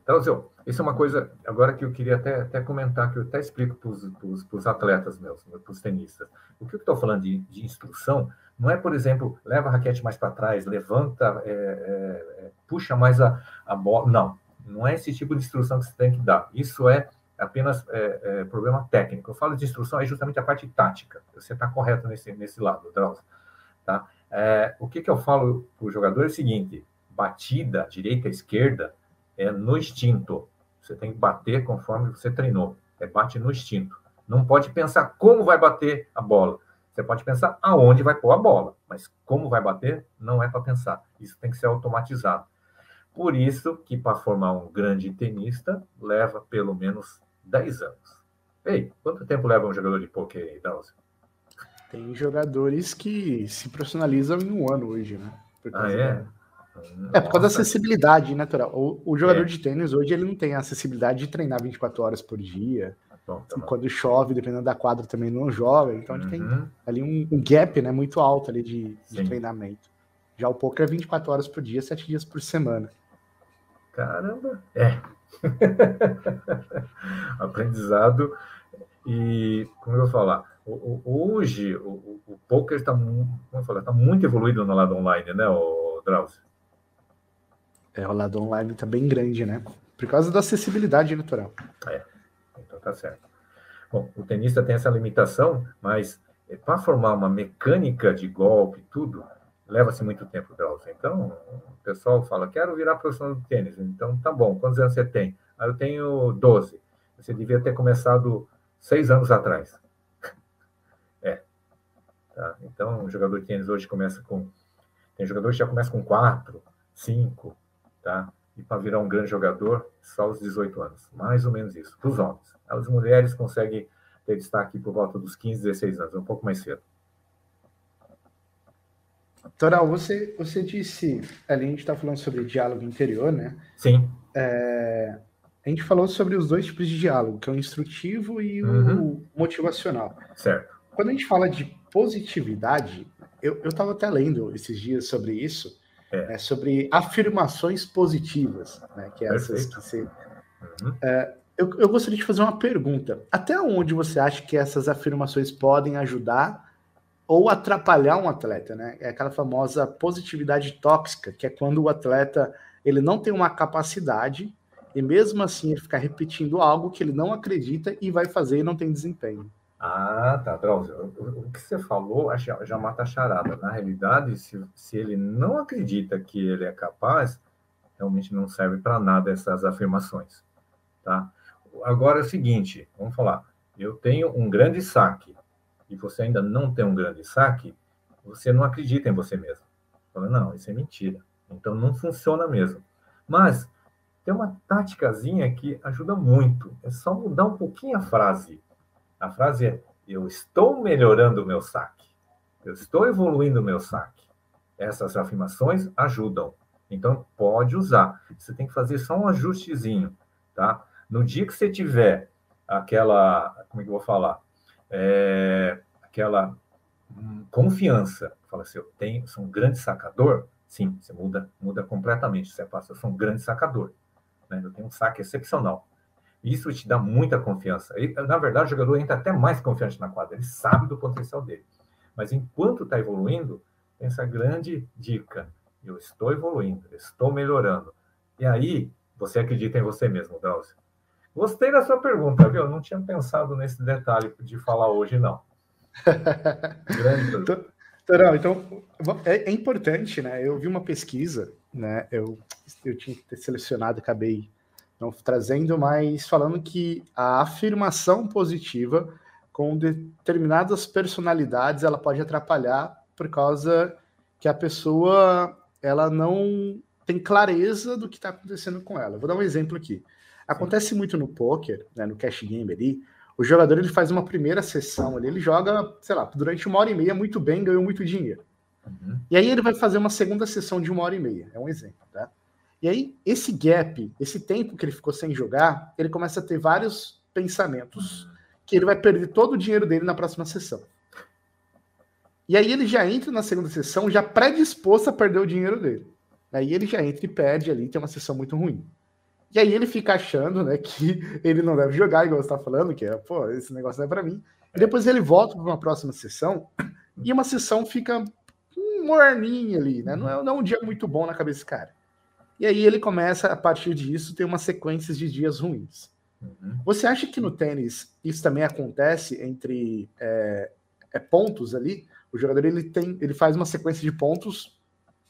Então, assim, isso é uma coisa, agora que eu queria até, até comentar, que eu até explico para os atletas meus, para os tenistas. O que eu estou falando de, de, instrução não é, por exemplo, leva a raquete mais para trás, levanta, é, é, é, puxa mais a, a bola. Não, não é esse tipo de instrução que você tem que dar. Isso é apenas é, é, problema técnico. Eu falo de instrução, é justamente a parte tática. Você está correto nesse, nesse lado, Drauzio. Tá? É, o que, que eu falo para o jogador é o seguinte: batida, direita, esquerda, é no instinto. Você tem que bater conforme você treinou. É bate no instinto. Não pode pensar como vai bater a bola. Você pode pensar aonde vai pôr a bola, mas como vai bater não é para pensar. Isso tem que ser automatizado. Por isso que para formar um grande tenista leva pelo menos 10 anos. Ei, quanto tempo leva um jogador de poker aí, Dalcio? Tem jogadores que se profissionalizam em um ano hoje, né? Ah, é? Da... É, por causa da acessibilidade natural. O, o jogador é. de tênis hoje ele não tem a acessibilidade de treinar 24 horas por dia. Bom, tá quando chove, dependendo da quadra, também não joga. Então uhum. ele tem uhum. ali um, um, gap né, muito alto ali de, de treinamento. Já o poker é 24 horas por dia, 7 dias por semana. Caramba! É. Aprendizado. E, como eu vou falar, hoje o, o poker está tá muito evoluído no lado online, né, o Drauzio? É, o lado online está bem grande, né? Por causa da acessibilidade natural. É, então tá certo. Bom, o tenista tem essa limitação, mas para formar uma mecânica de golpe, tudo, leva-se muito tempo, Drauzio. Então, o pessoal fala, quero virar profissional de tênis. Então, tá bom, quantos anos você tem? Ah, eu tenho 12. Você devia ter começado seis anos atrás. É. Tá? Então, o jogador de tênis hoje começa com... Tem jogadores que já começam com quatro, cinco, tá? E para virar um grande jogador, só aos 18 anos. Mais ou menos isso, para os homens. As mulheres conseguem ter destaque por volta dos 15, 16 anos, um pouco mais cedo. Toral, você, você disse, ali a gente está falando sobre diálogo interior, né? Sim. É, a gente falou sobre os dois tipos de diálogo, que é o instrutivo e uhum. o motivacional. Certo. Quando a gente fala de positividade, eu estava até lendo esses dias sobre isso, é. Né, sobre afirmações positivas, né, que é essas que você. Uhum. É, eu, eu gostaria de fazer uma pergunta. Até onde você acha que essas afirmações podem ajudar ou atrapalhar um atleta, né? É aquela famosa positividade tóxica, que é quando o atleta ele não tem uma capacidade e mesmo assim ele ficar repetindo algo que ele não acredita e vai fazer e não tem desempenho. Ah, tá, Drauzio. O, que você falou já, mata a charada. Na realidade, se, se ele não acredita que ele é capaz, realmente não serve para nada essas afirmações, tá? Agora é o seguinte, vamos falar. Eu tenho um grande saque e você ainda não tem um grande saque, você não acredita em você mesmo. Fala, não, isso é mentira. Então não funciona mesmo. Mas tem uma táticazinha que ajuda muito. É só mudar um pouquinho a frase. A frase é: Eu estou melhorando o meu saque. Eu estou evoluindo o meu saque. Essas afirmações ajudam. Então, pode usar. Você tem que fazer só um ajustezinho, tá? No dia que você tiver aquela, como é que eu vou falar? É, aquela hum, confiança, fala assim, eu tenho, sou um grande sacador, sim, você muda, muda completamente. Você passa, eu sou um grande sacador, né? Eu tenho um saque excepcional. Isso te dá muita confiança. E, na verdade, o jogador entra até mais confiante na quadra, ele sabe do potencial dele. Mas enquanto está evoluindo, tem essa grande dica. Eu estou evoluindo, estou melhorando. E aí, você acredita em você mesmo, Drauzio. Gostei da sua pergunta, viu? Eu não tinha pensado nesse detalhe de falar hoje, não. Grande pergunta. Torão, então é, é, importante, né? Eu vi uma pesquisa, né? Eu, eu tinha que ter selecionado, acabei então, trazendo, mas falando que a afirmação positiva com determinadas personalidades ela pode atrapalhar por causa que a pessoa ela não tem clareza do que está acontecendo com ela. Vou dar um exemplo aqui. Acontece muito no poker, né, no cash game ali, o jogador ele faz uma primeira sessão ali, ele joga, sei lá, durante uma hora e meia muito bem, ganhou muito dinheiro. Uhum. E aí ele vai fazer uma segunda sessão de uma hora e meia, é um exemplo, tá? E aí esse gap, esse tempo que ele ficou sem jogar, ele começa a ter vários pensamentos uhum. que ele vai perder todo o dinheiro dele na próxima sessão. E aí ele já entra na segunda sessão já predisposto a perder o dinheiro dele. Aí ele já entra e perde ali, tem uma sessão muito ruim. E aí ele fica achando, né, que ele não deve jogar, igual você tá falando, que é, pô, esse negócio não é para mim. E depois ele volta para uma próxima sessão e uma sessão fica morninha ali, né? Não é, não é um dia muito bom na cabeça desse cara. E aí ele começa, a partir disso, ter uma sequência de dias ruins. Uhum. Você acha que no tênis isso também acontece entre é, é, pontos ali? O jogador ele tem, ele faz uma sequência de pontos,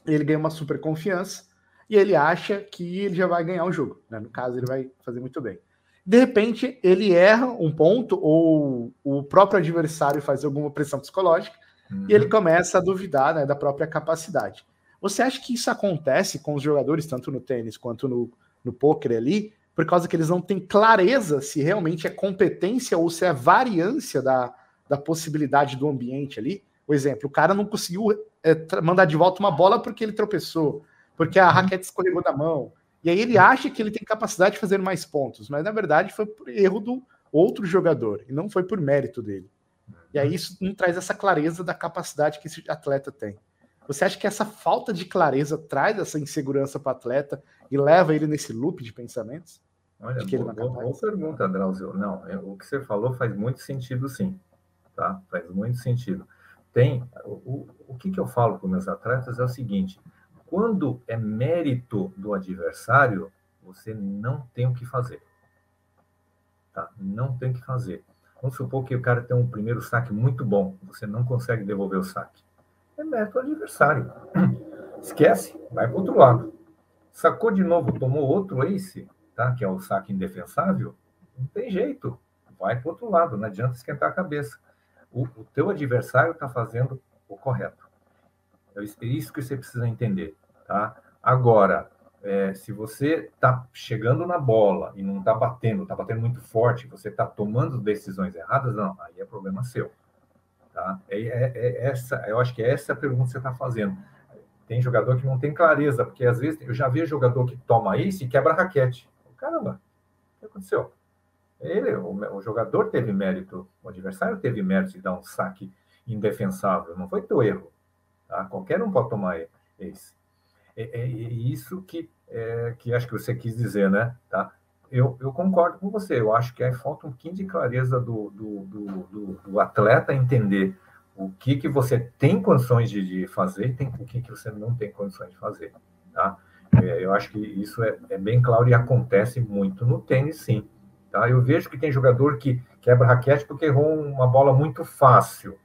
ele ganha uma super confiança, e ele acha que ele já vai ganhar o jogo. Né? No caso, ele vai fazer muito bem. De repente, ele erra um ponto, ou o próprio adversário faz alguma pressão psicológica, uhum. e ele começa a duvidar né, da própria capacidade. Você acha que isso acontece com os jogadores, tanto no tênis quanto no, no poker ali, por causa que eles não têm clareza se realmente é competência ou se é variância da, da possibilidade do ambiente ali? Por exemplo, o cara não conseguiu é, mandar de volta uma bola porque ele tropeçou porque a uhum. raquete escorregou da mão. E aí ele acha que ele tem capacidade de fazer mais pontos, mas na verdade foi por erro do outro jogador, e não foi por mérito dele. E aí isso não traz essa clareza da capacidade que esse atleta tem. Você acha que essa falta de clareza traz essa insegurança para o atleta e leva ele nesse loop de pensamentos? Olha, de que boa, boa, boa pergunta, Drauzio. Não, é, o que você falou faz muito sentido, sim. Tá? Faz muito sentido. Tem o, o, o que, que eu falo para meus atletas é o seguinte: quando é mérito do adversário, você não tem o que fazer. Tá? Não tem o que fazer. Vamos supor que o cara tem um primeiro saque muito bom, você não consegue devolver o saque. É mérito adversário. Esquece, vai para outro lado. Sacou de novo, tomou outro ace, tá? que é o saque indefensável, não tem jeito. Vai para outro lado, não adianta esquentar a cabeça. O, o teu adversário está fazendo o correto. É isso que você precisa entender. Tá? Agora, é, se você está chegando na bola e não está batendo, está batendo muito forte, você está tomando decisões erradas, não, aí é problema seu. Tá? É, é, é, essa, eu acho que é essa a pergunta que você está fazendo. Tem jogador que não tem clareza, porque às vezes eu já vi jogador que toma isso e quebra raquete. Caramba, o que aconteceu? Ele, o, o jogador teve mérito, o adversário teve mérito de dar um saque indefensável, não foi teu erro. Tá? Qualquer um pode tomar esse. É, é, é isso que, é, que acho que você quis dizer, né? Tá? Eu, eu concordo com você. Eu acho que aí falta um pouquinho de clareza do, do, do, do, atleta entender o que, que você tem condições de, de fazer e o que, que você não tem condições de fazer. Tá? É, eu acho que isso é, é, bem claro e acontece muito no tênis, sim. Tá? Eu vejo que tem jogador que quebra raquete porque errou uma bola muito fácil.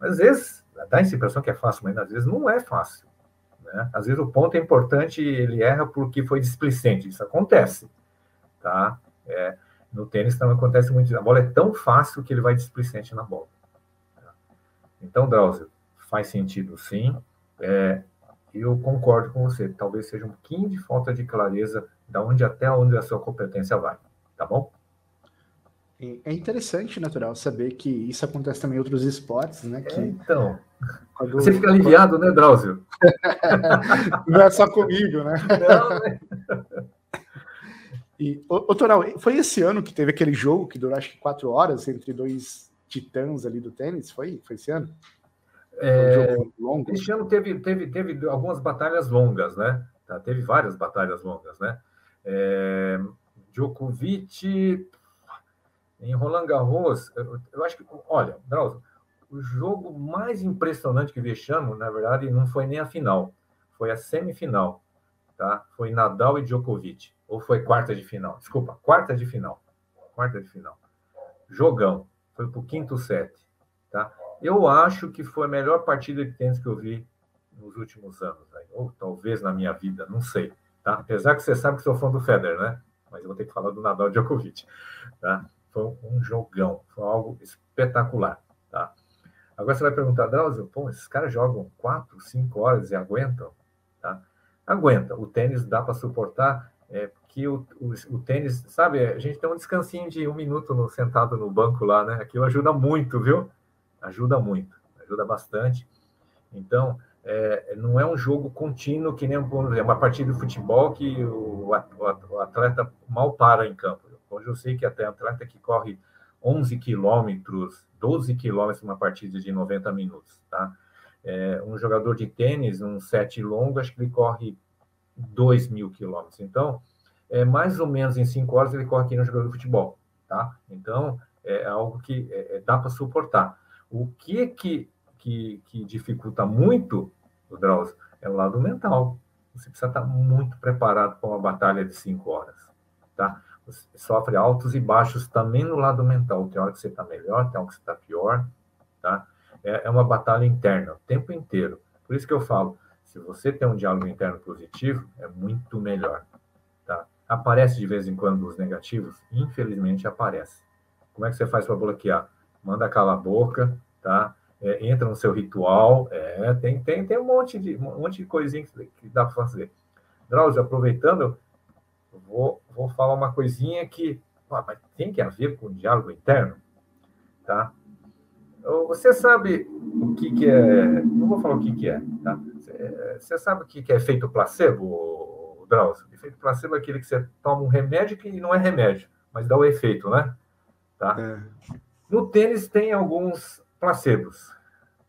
Mas às vezes dá a impressão que é fácil, mas às vezes não é fácil. Né? Às vezes o ponto é importante e ele erra porque foi displicente. Isso acontece. Tá? É, no tênis também acontece muito. A bola é tão fácil que ele vai displicente na bola. Tá? Então, Drauzio, faz sentido sim. É, eu concordo com você. Talvez seja um pouquinho de falta de clareza da onde até onde a sua competência vai. Tá bom? É interessante, natural, saber que isso acontece também em outros esportes, né? Que... É, então, quando... você fica aliviado, né, Drauzio? Não é só comigo, né? Não, né? E, ô, Toral, foi esse ano que teve aquele jogo que durou acho que quatro horas entre dois titãs ali do tênis? Foi, foi esse ano? É, um longo? Esse ano teve, teve, teve algumas batalhas longas, né? Tá, teve várias batalhas longas, né? É, Djokovic em Roland Garros, eu, eu acho que, olha, Drauzio, o jogo mais impressionante que vexamos, na verdade, não foi nem a final, foi a semifinal, tá? Foi Nadal e Djokovic, ou foi quarta de final, desculpa, quarta de final, quarta de final. Jogão, foi pro quinto set, tá? Eu acho que foi a melhor partida de tênis que eu vi nos últimos anos, ou talvez na minha vida, não sei, tá? Apesar que você sabe que sou fã do Federer, né? Mas eu vou ter que falar do Nadal Djokovic, tá? Foi um jogão, foi algo espetacular, tá? Agora você vai perguntar, Drauzio, pô, esses caras jogam quatro, cinco horas e aguentam? Tá? Aguenta. O tênis dá para suportar é que o, o, o, tênis, sabe, a gente tem um descansinho de um minuto no, sentado no banco lá, né? Aquilo ajuda muito, viu? Ajuda muito, ajuda bastante. Então, é, não é um jogo contínuo que nem uma partida de futebol que o, o, atleta mal para em campo. Hoje eu sei que até atleta que corre 11 quilômetros, 12 quilômetros uma partida de 90 minutos, tá? É, um jogador de tênis, um set longo, acho que ele corre 2 mil quilômetros. Então, é, mais ou menos em 5 horas ele corre aqui no jogador de futebol, tá? Então, é algo que é, é dá para suportar. O que que, que, que dificulta muito, o Drauzio, é o lado mental. Você precisa estar muito preparado para uma batalha de 5 horas, tá? Você sofre altos e baixos também no lado mental. Tem hora que você está melhor, tem hora que você está pior, tá? É, é uma batalha interna, o tempo inteiro. Por isso que eu falo, se você tem um diálogo interno positivo, é muito melhor. Tá? Aparece de vez em quando os negativos? Infelizmente aparece. Como é que você faz para bloquear? Manda calar a boca, tá? É, entra no seu ritual, é, tem, tem, tem um monte de um monte de coisinha que, dá para fazer. Drauzio, aproveitando, vou, vou falar uma coisinha que ah, mas tem que haver com o diálogo interno, tá? Você sabe o que, que é. Não vou falar o que, que é, tá? Você sabe o que, que é efeito placebo, Drauzio? Efeito placebo é aquele que você toma um remédio que não é remédio, mas dá o efeito, né? Tá? É. No tênis tem alguns placebos.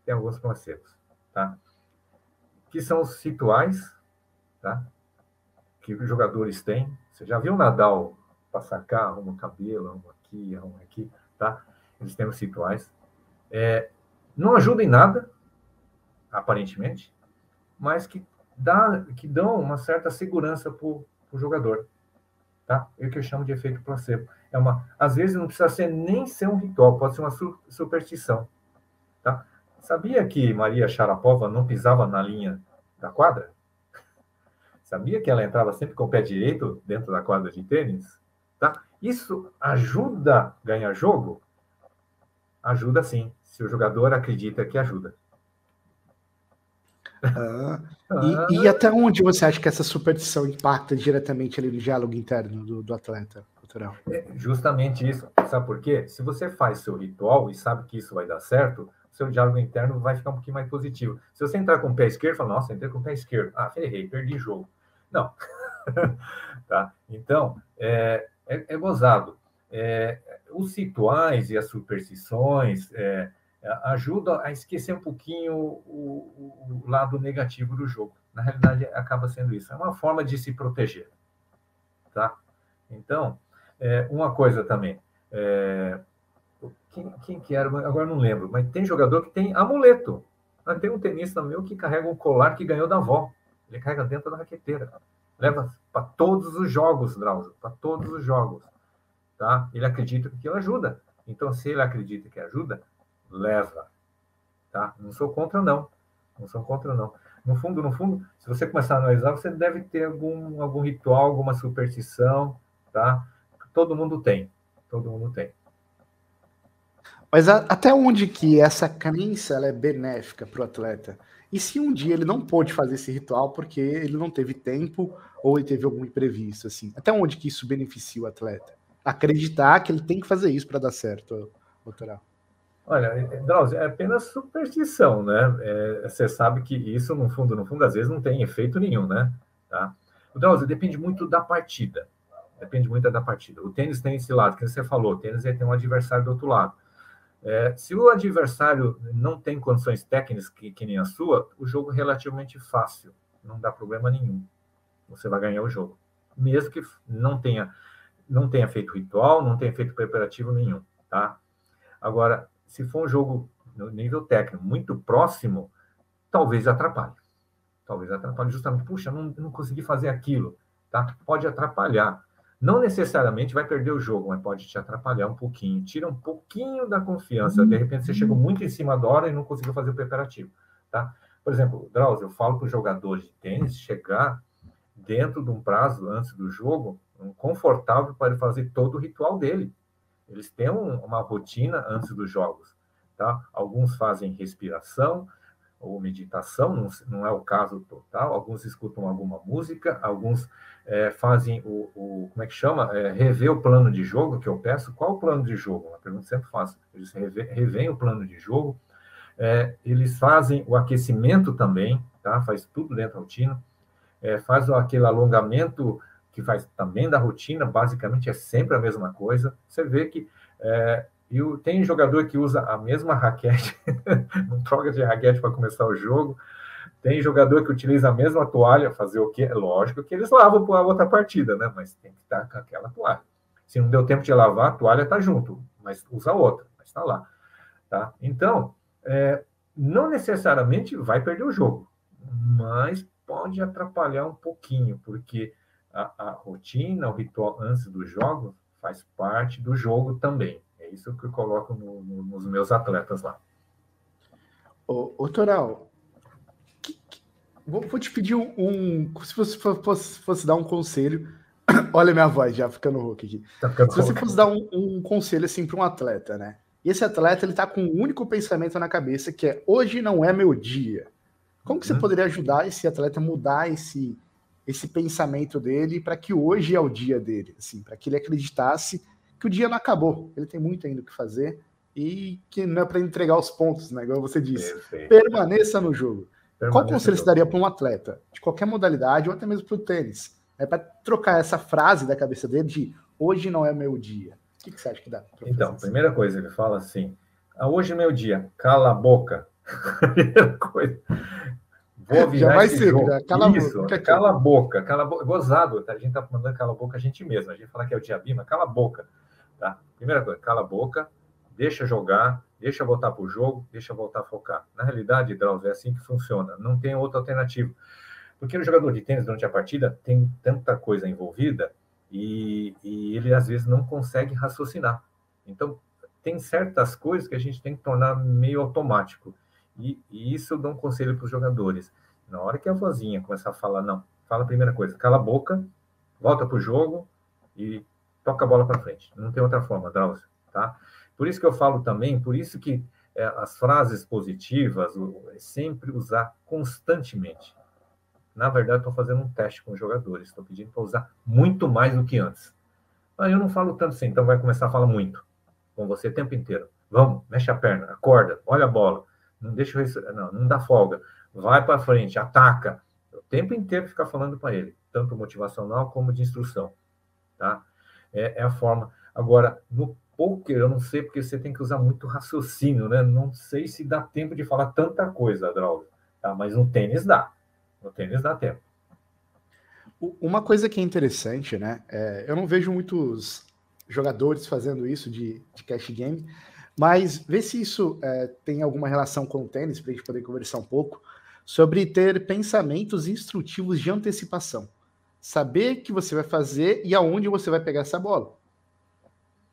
Tem alguns placebos, tá? Que são os rituais, tá? Que os jogadores têm. Você já viu o Nadal passar carro, arruma o cabelo, arruma aqui, arruma aqui, tá? Eles têm os rituais é, não ajuda em nada, aparentemente, mas que, dá, que dão uma certa segurança para o jogador. Tá? É o que eu chamo de efeito placebo. É uma, às vezes não precisa ser nem ser um ritual, pode ser uma su, superstição. Tá? Sabia que Maria Sharapova não pisava na linha da quadra? Sabia que ela entrava sempre com o pé direito dentro da quadra de tênis? Tá? Isso ajuda a ganhar jogo? Ajuda sim se o jogador acredita que ajuda. Ah, e, e, até onde você acha que essa superstição impacta diretamente ali no diálogo interno do, do atleta cultural? É justamente isso. Sabe por quê? Se você faz seu ritual e sabe que isso vai dar certo, seu diálogo interno vai ficar um pouquinho mais positivo. Se você entrar com o pé esquerdo, fala, nossa, entrei com o pé esquerdo. Ah, ferrei, perdi jogo. Não. tá? Então, é, é, é gozado. É, os rituais e as superstições, é, ajuda a esquecer um pouquinho o, o, lado negativo do jogo. Na realidade, acaba sendo isso. É uma forma de se proteger. Tá? Então, é, uma coisa também. É, quem, quem que era? Agora não lembro, mas tem jogador que tem amuleto. Ah, tem um tenista meu que carrega um colar que ganhou da avó. Ele carrega dentro da raqueteira. Leva para todos os jogos, Drauzio, para todos os jogos. Tá? Ele acredita que ajuda. Então, se ele acredita que ajuda, leva. Tá? Não sou contra, não. Não sou contra, não. No fundo, no fundo, se você começar a analisar, você deve ter algum, algum ritual, alguma superstição, tá? Todo mundo tem. Todo mundo tem. Mas a, até onde que essa crença é benéfica para o atleta? E se um dia ele não pôde fazer esse ritual porque ele não teve tempo ou ele teve algum imprevisto, assim? Até onde que isso beneficia o atleta? Acreditar que ele tem que fazer isso para dar certo, doutoral. Olha, é, Drauzio, é apenas superstição, né? É, você sabe que isso, no fundo, no fundo, às vezes não tem efeito nenhum, né? Tá? O Drauzio depende muito da partida. Depende muito da partida. O tênis tem esse lado, que você falou, o tênis tem um adversário do outro lado. É, se o adversário não tem condições técnicas que, que nem a sua, o jogo é relativamente fácil, não dá problema nenhum. Você vai ganhar o jogo. Mesmo que não tenha, não tenha feito ritual, não tenha feito preparativo nenhum, tá? Agora, se for um jogo no nível técnico muito próximo, talvez atrapalhe. Talvez atrapalhe justamente, puxa, não, não consegui fazer aquilo, tá? Pode atrapalhar. Não necessariamente vai perder o jogo, mas pode te atrapalhar um pouquinho. Tira um pouquinho da confiança. De repente você chegou muito em cima da hora e não conseguiu fazer o preparativo, tá? Por exemplo, Drauzio, eu falo para os jogadores de tênis chegar dentro de um prazo antes do jogo, um confortável para fazer todo o ritual dele. Eles têm um, uma rotina antes dos jogos, tá? Alguns fazem respiração, ou meditação, não, não, é o caso total. Alguns escutam alguma música, alguns é, fazem o, o, como é que chama? É, rever o plano de jogo que eu peço. Qual o plano de jogo? Uma pergunta sempre faço. Eles revêem o plano de jogo, é, eles fazem o aquecimento também, tá? Faz tudo dentro da rotina. É, faz aquele alongamento que faz também da rotina, basicamente é sempre a mesma coisa. Você vê que é, e tem jogador que usa a mesma raquete, não troca de raquete para começar o jogo. Tem jogador que utiliza a mesma toalha, fazer o quê? É lógico que eles lavam para a outra partida, né? Mas tem que estar com aquela toalha. Se não deu tempo de lavar, a toalha está junto, mas usa outra, mas está lá. Tá? Então, é, não necessariamente vai perder o jogo, mas pode atrapalhar um pouquinho, porque a, a rotina, o ritual antes do jogo faz parte do jogo também isso que eu coloco no, no, nos meus atletas lá. Ô, ô Toral, vou, vou, te pedir um, um. Se você fosse, fosse, dar um conselho. Olha minha voz já ficando rouca aqui. Tá ficando se você fosse dar um, um conselho assim para um atleta, né? E esse atleta ele tá com um único pensamento na cabeça que é hoje não é meu dia. Como que você uhum. poderia ajudar esse atleta a mudar esse esse pensamento dele para que hoje é o dia dele, assim, para que ele acreditasse que o dia não acabou, ele tem muito ainda o que fazer e que não é para entregar os pontos, né? Igual você disse. Perfeito. Permaneça no jogo. Permaneça Qual conselho você daria para um atleta, de qualquer modalidade, ou até mesmo para o tênis? É para trocar essa frase da cabeça dele de hoje não é meu dia. O que, que você acha que dá? Então, primeira coisa, ele fala assim: ah, hoje é meu dia, cala a boca. primeira coisa. Vou virar já vai ser, jogo. Já, cala Isso, a boca. Cala a boca, cala a boca. Gozado, tá? a gente tá mandando cala a boca a gente mesmo. A gente fala que é o diabima, cala a boca. Tá? Primeira coisa, cala a boca, deixa jogar, deixa voltar para o jogo, deixa voltar a focar. Na realidade, Drauzio, é assim que funciona. Não tem outra alternativa. Porque o jogador de tênis, durante a partida, tem tanta coisa envolvida e, e ele, às vezes, não consegue raciocinar. Então, tem certas coisas que a gente tem que tornar meio automático. E, e isso eu dou um conselho para os jogadores. Na hora que a vozinha começar a falar, não, fala a primeira coisa, cala a boca, volta para o jogo e toca a bola para frente. Não tem outra forma, Drauzio, tá? Por isso que eu falo também, por isso que é, as frases positivas é sempre usar constantemente. Na verdade, estou fazendo um teste com os jogadores, estou pedindo para usar muito mais do que antes. Ah, eu não falo tanto assim, então vai começar a falar muito com você o tempo inteiro. Vamos, mexe a perna, acorda, olha a bola, não deixa não, não dá folga, vai para frente, ataca. O tempo inteiro ficar falando para ele, tanto motivacional como de instrução, tá? é, é a forma. Agora, no poker, eu não sei, porque você tem que usar muito raciocínio, né? Não sei se dá tempo de falar tanta coisa, Drauzio, tá? mas no tênis dá. No tênis dá tempo. Uma coisa que é interessante, né? É, eu não vejo muitos jogadores fazendo isso de, de cash game, mas vê se isso é, tem alguma relação com o tênis, para a gente poder conversar um pouco, sobre ter pensamentos instrutivos de antecipação saber que você vai fazer e aonde você vai pegar essa bola.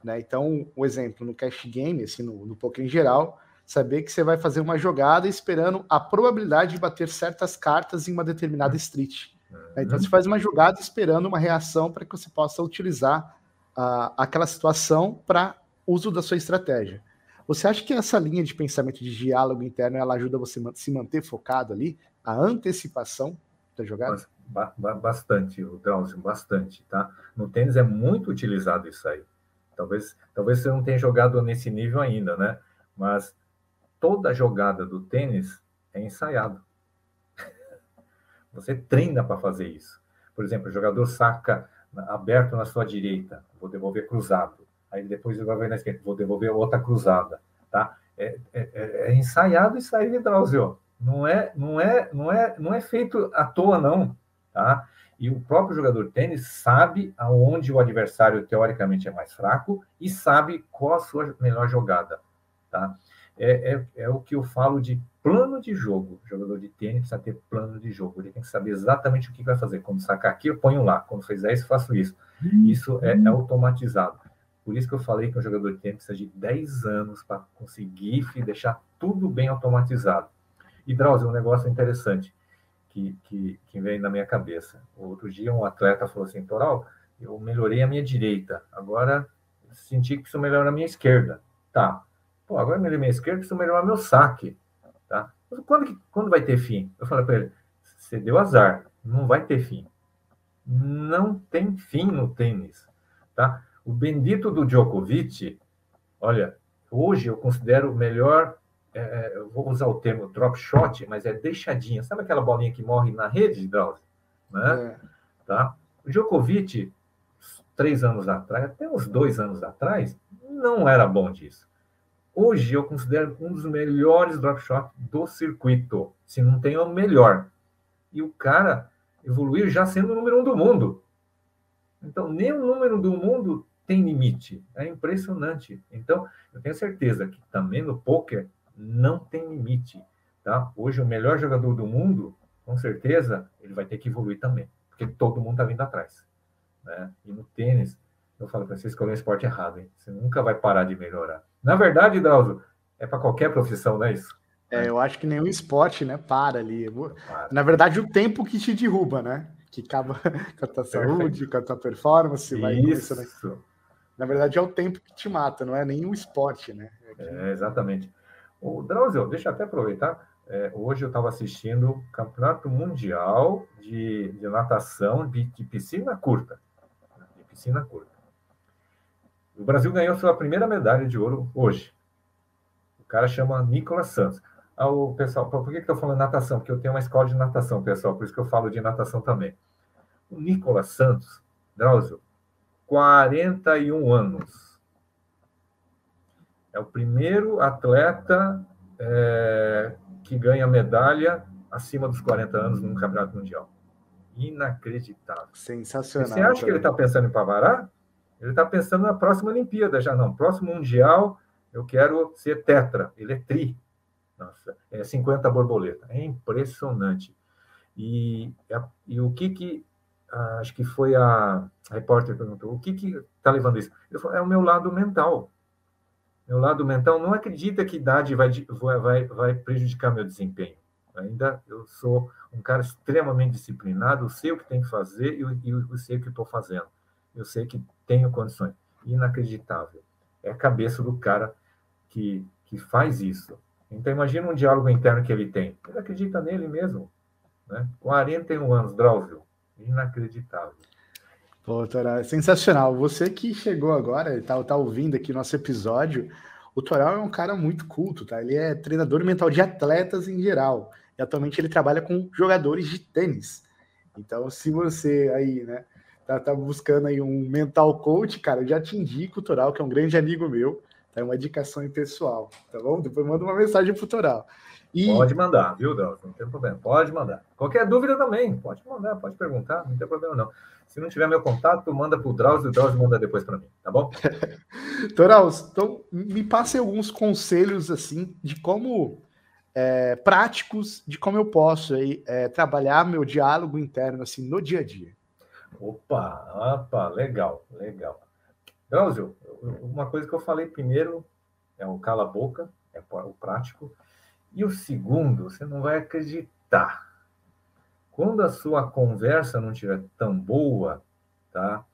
Né? Então, o um exemplo no cash game, assim, no, no poker em geral, saber que você vai fazer uma jogada esperando a probabilidade de bater certas cartas em uma determinada street. Né? Então, você faz uma jogada esperando uma reação para que você possa utilizar uh, aquela situação para uso da sua estratégia. Você acha que essa linha de pensamento de diálogo interno ela ajuda você a se manter focado ali, a antecipação da jogada? bastante, o Drauzio, bastante, tá? No tênis é muito utilizado isso aí. Talvez, talvez você não tenha jogado nesse nível ainda, né? Mas toda jogada do tênis é ensaiado. Você treina para fazer isso. Por exemplo, o jogador saca aberto na sua direita, vou devolver cruzado. Aí depois ele vai ver na esquerda, vou devolver outra cruzada, tá? É, é, é, é ensaiado isso aí, Drauzio. Não é, não é, não é, não é feito à toa, não tá? E o próprio jogador de tênis sabe aonde o adversário teoricamente é mais fraco e sabe qual a sua melhor jogada, tá? É, é, é o que eu falo de plano de jogo. O jogador de tênis precisa ter plano de jogo. Ele tem que saber exatamente o que vai fazer. Quando sacar aqui, eu ponho lá. Quando fizer isso, faço isso. Isso é, é automatizado. Por isso que eu falei que um jogador de tênis precisa de 10 anos para conseguir deixar tudo bem automatizado. E, Drauzio, um negócio interessante que, que, que vem na minha cabeça. Outro dia um atleta falou assim, Toral, eu melhorei a minha direita, agora senti que preciso melhorar a minha esquerda. Tá. Pô, agora melhorei a minha esquerda, preciso melhorar meu saque. Tá? Quando, quando vai ter fim? Eu falei para ele, você deu azar, não vai ter fim. Não tem fim no tênis, tá? O bendito do Djokovic, olha, hoje eu considero o melhor, é, é vou usar o termo drop shot, mas é deixadinha. Sabe aquela bolinha que morre na rede, Drauzio? Né? É. Tá? O Djokovic, três anos atrás, até uns dois anos atrás, não era bom disso. Hoje eu considero um dos melhores drop shot do circuito, se não tem o melhor. E o cara evoluiu já sendo o número um do mundo. Então, nem o número do mundo tem limite. É impressionante. Então, eu tenho certeza que também no poker não tem limite. Tá? Hoje, o melhor jogador do mundo, com certeza, ele vai ter que evoluir também, porque todo mundo está vindo atrás. Né? E no tênis, eu falo para você escolher um esporte errado, hein? Você nunca vai parar de melhorar. Na verdade, Drauzio, é para qualquer profissão, não é isso? É, eu acho que nenhum esporte, né, para ali. Para. Na verdade, o tempo que te derruba, né? Que acaba com a tua saúde, com a tua performance, vai isso. Né? Na verdade, é o tempo que te mata, não é o esporte, né? É, exatamente. O Drauzio, deixa eu até aproveitar. É, hoje eu estava assistindo o Campeonato Mundial de, de Natação de, de, piscina curta. De piscina curta. O Brasil ganhou sua primeira medalha de ouro hoje. O cara chama Nicolas Santos. Ah, o pessoal, por que estou falando natação? Porque eu tenho uma escola de natação, pessoal, por isso que eu falo de natação também. O Nicolas Santos, Drauzio, 41 anos. É o primeiro atleta é, que ganha medalha acima dos 40 anos num campeonato mundial. Inacreditável. Sensacional. você acha que ele está pensando em Pavará? Ele está pensando na próxima Olimpíada já, não. Próximo Mundial, eu quero ser tetra. Ele é tri. Nossa, é 50 borboleta. É impressionante. E, e o que que acho que foi a, a repórter perguntou, o que está levando isso? Ele falou, é o meu lado mental. Meu lado mental não acredita que idade vai, vai, vai prejudicar meu desempenho. Ainda eu sou um cara extremamente disciplinado, eu sei o que tem que fazer e eu, eu sei o que estou fazendo. Eu sei que tenho condições. Inacreditável. É a cabeça do cara que, que faz isso. Então, imagina um diálogo interno que ele tem. Ele acredita nele mesmo. Né? 41 anos, Drauzio. Inacreditável. Pô, Toral, é sensacional. Você que chegou agora, está tá ouvindo aqui nosso episódio, o Toral é um cara muito culto, tá? Ele é treinador mental de atletas em geral. E atualmente ele trabalha com jogadores de tênis. Então, se você aí, né, tá, tá buscando aí um mental coach, cara, eu já te indico o Toral, que é um grande amigo meu. Tá? Uma indicação pessoal, tá bom? Depois manda uma mensagem pro Toral. E... Pode mandar, viu, Deus? Não tem problema. Pode mandar. Qualquer dúvida também, pode mandar, pode perguntar, não tem problema não. Se não tiver meu contato, manda para o Drauzio, o Drauzio manda depois para mim, tá bom? Toral, então me passe alguns conselhos assim de como é, práticos de como eu posso aí, é, trabalhar meu diálogo interno assim no dia a dia. Opa, opa, legal, legal. Drauzio, uma coisa que eu falei primeiro é o cala a boca, é o prático. E o segundo, você não vai acreditar. Quando a sua conversa não estiver tão boa, tá?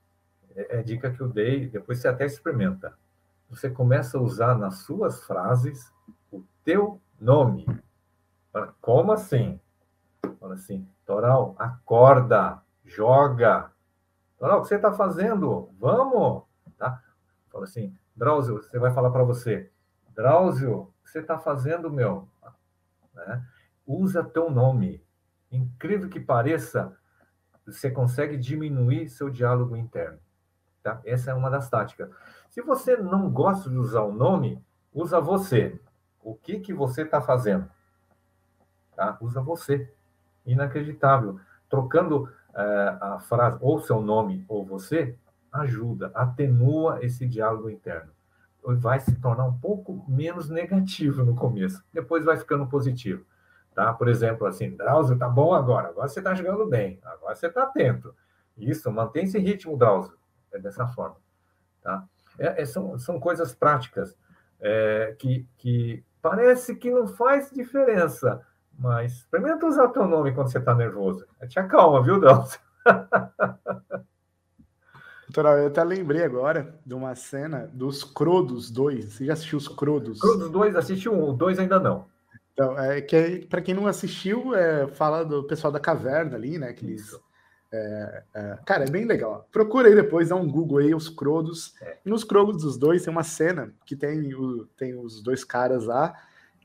É, é dica que eu dei, depois você até experimenta. Você começa a usar nas suas frases o teu nome. Como assim? Fala assim, Toral, acorda, joga. Toral, o que você está fazendo? Vamos! Tá? Fala assim, Drauzio, você vai falar para você. Drauzio, você está fazendo, meu? Né? Usa teu nome. Incrível que pareça, você consegue diminuir seu diálogo interno. Tá? Essa é uma das táticas. Se você não gosta de usar o nome, usa você. O que, que você está fazendo? Tá? Usa você. Inacreditável. Trocando é, a frase ou seu nome ou você, ajuda, atenua esse diálogo interno. Vai se tornar um pouco menos negativo no começo, depois vai ficando positivo. Tá? Por exemplo, assim, Drauzio, tá bom agora, agora você está jogando bem, agora você está atento. Isso, mantém esse ritmo, Drauzio. É dessa forma. Tá? É, é, são, são coisas práticas é, que, que parece que não faz diferença, mas experimenta usar teu nome quando você está nervoso. Te acalma, viu, Drauzio? Doutora, eu até lembrei agora de uma cena dos Crodos 2. Você já assistiu os Crodos? Crodos 2, assisti um, o 2 ainda não. Então, é que para quem não assistiu, é, fala do pessoal da caverna ali, né? Que eles, é, é, cara, é bem legal. Procura aí depois, dá um Google aí, os Crodos. É. E nos Crodos dos dois tem uma cena que tem, o, tem os dois caras lá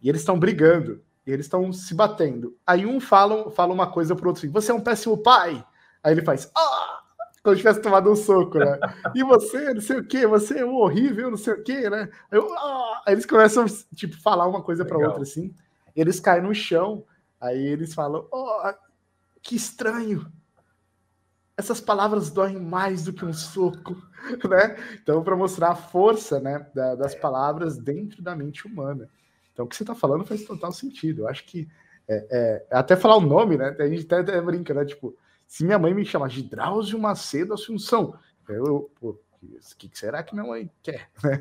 e eles estão brigando. E eles estão se batendo. Aí um fala, fala uma coisa pro outro assim: você é um péssimo pai. Aí ele faz, ah! Como se tivesse tomado um soco, né? E você, não sei o que, você é um horrível, não sei o que, né? Aí, ah! Aí eles começam, tipo, falar uma coisa para outra assim. Eles caem no chão. Aí eles falam, oh, que estranho essas palavras doem mais do que um soco, né? Então, para mostrar a força né, da, das palavras dentro da mente humana. Então, o que você está falando faz total sentido. Eu acho que é, é, até falar o nome, né? A gente até, até, brinca, né? Tipo, se minha mãe me chamar de Drauzio Macedo Assunção, eu, pô, o que será que minha mãe quer? Né?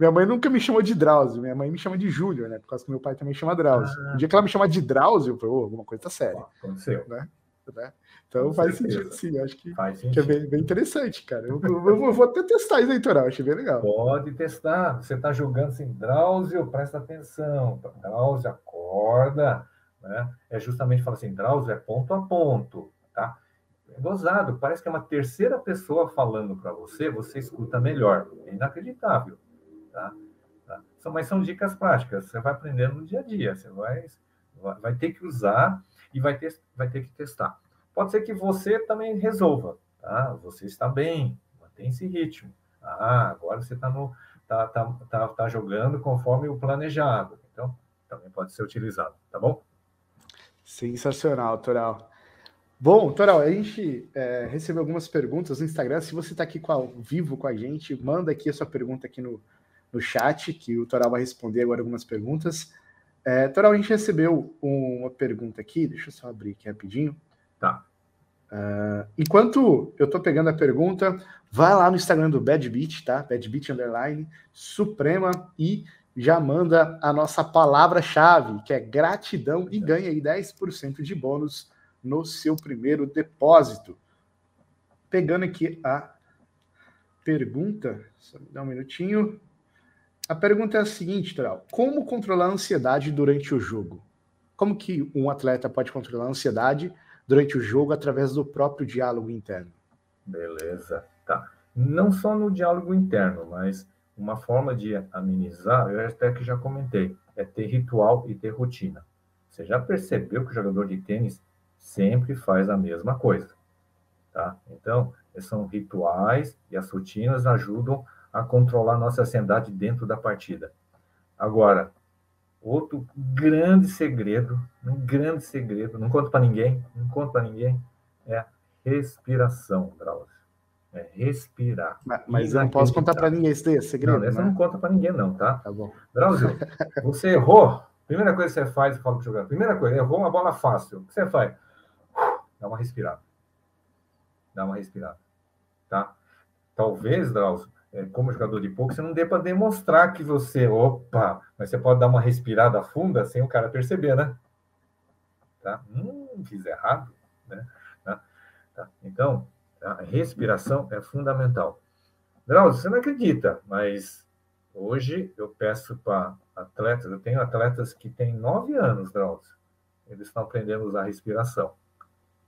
Minha mãe nunca me chamou de Drauzio, minha mãe me chama de Júlio, né? Por causa que meu pai também chama Drauzio. Ah, um dia que ela me chama de Drauzio, eu falei, oh, alguma coisa tá séria. Aconteceu. Né? né? Então Com faz certeza. sentido, sim. Acho que, que é bem, bem, interessante, cara. Eu, eu, eu, vou até testar isso aí, Toral. Achei bem legal. Pode testar. Você está jogando assim, Drauzio, presta atenção. Drauzio, acorda. Né? É justamente falar assim, Drauzio é ponto a ponto, tá? É gozado, parece que é uma terceira pessoa falando para você, você escuta melhor. É inacreditável, tá? tá? São, mas são dicas práticas, você vai aprendendo no dia a dia, você vai, vai ter que usar e vai ter, vai ter que testar. Pode ser que você também resolva, tá? Você está bem, mantém esse ritmo. Ah, agora você está no tá, tá, tá, tá jogando conforme o planejado. Então, também pode ser utilizado, tá bom? Sensacional, Toral. Bom, Toral, a gente é, recebeu algumas perguntas no Instagram. Se você está aqui com ao vivo com a gente, manda aqui a sua pergunta aqui no, no chat, que o Toral vai responder agora algumas perguntas. É, Toral, a gente recebeu uma pergunta aqui, deixa eu só abrir aqui rapidinho. Tá. Uh, enquanto eu tô pegando a pergunta, vai lá no Instagram do Bad Beat, tá? Bad Beat Underline Suprema e já manda a nossa palavra-chave, que é gratidão, e ganha aí 10% de bônus no seu primeiro depósito. Pegando aqui a pergunta, só me dá um minutinho. A pergunta é a seguinte, Tral: como controlar a ansiedade durante o jogo? Como que um atleta pode controlar a ansiedade durante o jogo através do próprio diálogo interno. Beleza, tá. Não só no diálogo interno, mas uma forma de amenizar, eu até que já comentei, é ter ritual e ter rotina. Você já percebeu que o jogador de tênis sempre faz a mesma coisa, tá? Então, são rituais e as rotinas ajudam a controlar nossa ansiedade dentro da partida. Agora, Outro grande segredo, um grande segredo, não conto para ninguém, não conto para ninguém, é a respiração, Drauzio. É respirar. Mas, mas eu não posso contar para ninguém esse segredo. Não, essa né? não conta para ninguém, não, tá? Tá bom. Drauzio, você errou. Primeira coisa que você faz, eu falo para o jogador. Primeira coisa, errou uma bola fácil. O que você faz? Dá uma respirada. Dá uma respirada. Tá? Talvez, Drauzio, é, como jogador de pouco, você não dê para demonstrar que você, opa, mas você pode dar uma respirada funda sem o cara perceber, né? Tá? Hum, fiz errado, né? Tá? Tá. Então, a respiração é fundamental. Drauzio, você não acredita, mas hoje eu peço para atletas, eu tenho atletas que têm nove anos, Drauzio, eles estão aprendendo a usar a respiração.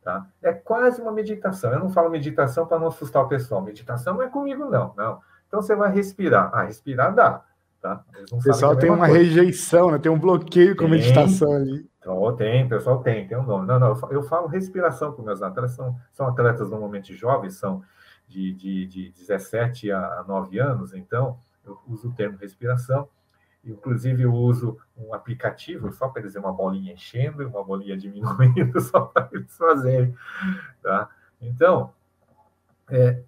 Tá? É quase uma meditação. Eu não falo meditação para não assustar o pessoal. Meditação não é comigo, não. Não. Então você vai respirar. Ah, respirar dá. Tá? O pessoal é tem uma coisa. rejeição, né? tem um bloqueio com tem, meditação ali. Então, tem, pessoal tem, tem um nome. Não, não, eu falo respiração com meus atletas, são, são atletas normalmente jovens, são de, de, de 17 a 9 anos, então eu uso o termo respiração. Inclusive, eu uso um aplicativo só para dizer uma bolinha enchendo e uma bolinha diminuindo, só para eles fazerem. Tá? Então, é,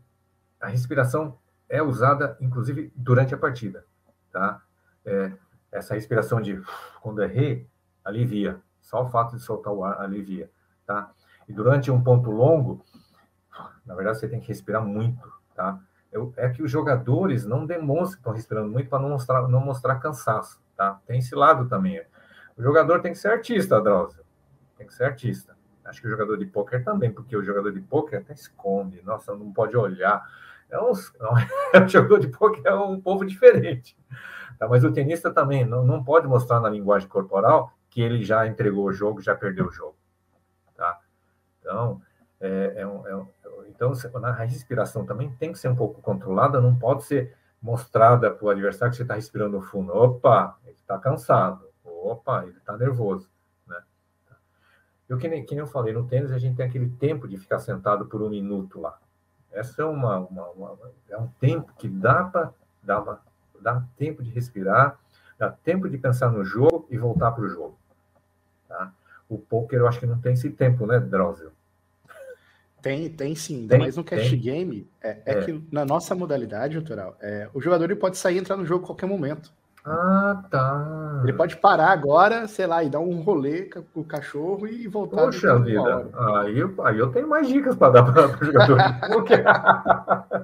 a respiração é usada, inclusive, durante a partida, tá? É, essa respiração de quando é re, alivia. Só o fato de soltar o ar alivia, tá? E durante um ponto longo, na verdade, você tem que respirar muito, tá? É que os jogadores não demonstram estão respirando muito para não mostrar, não mostrar cansaço, tá? Tem esse lado também. O jogador tem que ser artista, Drauzio. Tem que ser artista. Acho que o jogador de pôquer também, porque o jogador de pôquer até esconde. Nossa, não pode olhar é um, jogador de poker é um povo diferente. Tá? Mas o tenista também não, não pode mostrar na linguagem corporal que ele já entregou o jogo, já perdeu o jogo. Tá? Então, é, é um, é um, então a respiração também tem que ser um pouco controlada, não pode ser mostrada para o adversário que você está respirando fundo. Opa, ele está cansado. Opa, ele está nervoso. Né? Eu, que nem, que nem eu falei, no tênis a gente tem aquele tempo de ficar sentado por um minuto lá. Essa é uma, uma, uma é um tempo que dá para uma, dá tempo de respirar, dá tempo de pensar no jogo e voltar para o jogo. Tá? O poker eu acho que não tem esse tempo, né, Drauzio? Tem, tem sim. Tem, mas no cash tem. game, é, é, é, que na nossa modalidade, natural, é, o jogador ele pode sair e entrar no jogo a qualquer momento. Ah, tá. Ele pode parar agora, sei lá, e dar um rolê com o cachorro e voltar. Poxa vida, aí, eu, aí eu tenho mais dicas para dar para o jogador.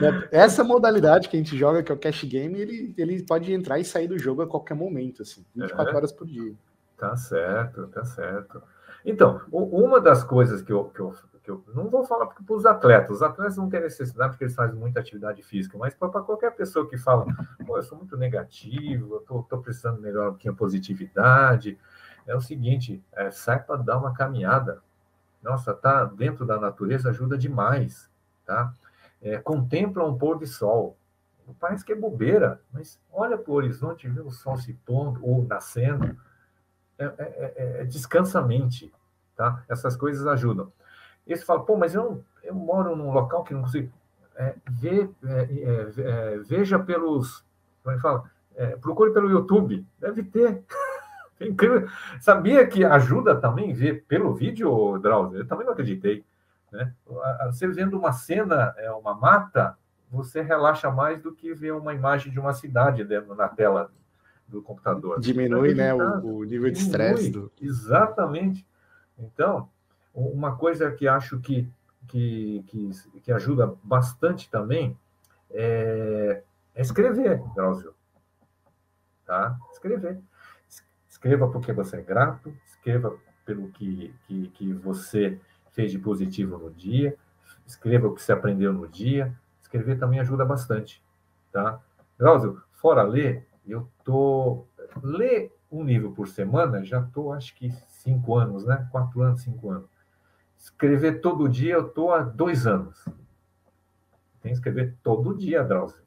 Né, essa modalidade que a gente joga, que é o cash game, ele, ele pode entrar e sair do jogo a qualquer momento, assim, 24 é. horas por dia. Tá certo, tá certo. Então, uma das coisas que eu, que eu que eu não vou falar para os atletas, os atletas não têm necessidade porque eles fazem muita atividade física, mas para qualquer pessoa que fala, Pô, eu sou muito negativo, eu estou precisando melhorar pouquinho a positividade, é o seguinte, é, sai para dar uma caminhada. Nossa, tá dentro da natureza ajuda demais, tá? É, contempla um pôr de sol. Parece que é bobeira, mas olha para o horizonte, vê o sol se pondo ou nascendo. É, é, é, é descansa a mente, tá? Essas coisas ajudam. E você fala, pô, mas eu, eu moro num local que não consigo. É, ver, é, é, é, veja pelos. Como é que fala? É, procure pelo YouTube. Deve ter. É incrível. Sabia que ajuda também ver pelo vídeo, Drauzio? Eu também não acreditei. Né? Você vendo uma cena, é uma mata, você relaxa mais do que ver uma imagem de uma cidade dentro, na tela do computador. Diminui, né, o, o, nível de estresse. Do... Exatamente. Então, uma coisa que acho que, que, que, que ajuda bastante também é, é escrever, Drauzio. Tá? Escrever. Escreva porque você é grato, escreva pelo que, que, que você fez de positivo no dia, escreva o que você aprendeu no dia. Escrever também ajuda bastante. Tá? Drauzio, fora ler, eu tô. Ler um livro por semana, já estou, acho que cinco anos, né? Quatro anos, cinco anos. Escrever todo dia, eu estou há dois anos. Tem que escrever todo dia, Drauzio.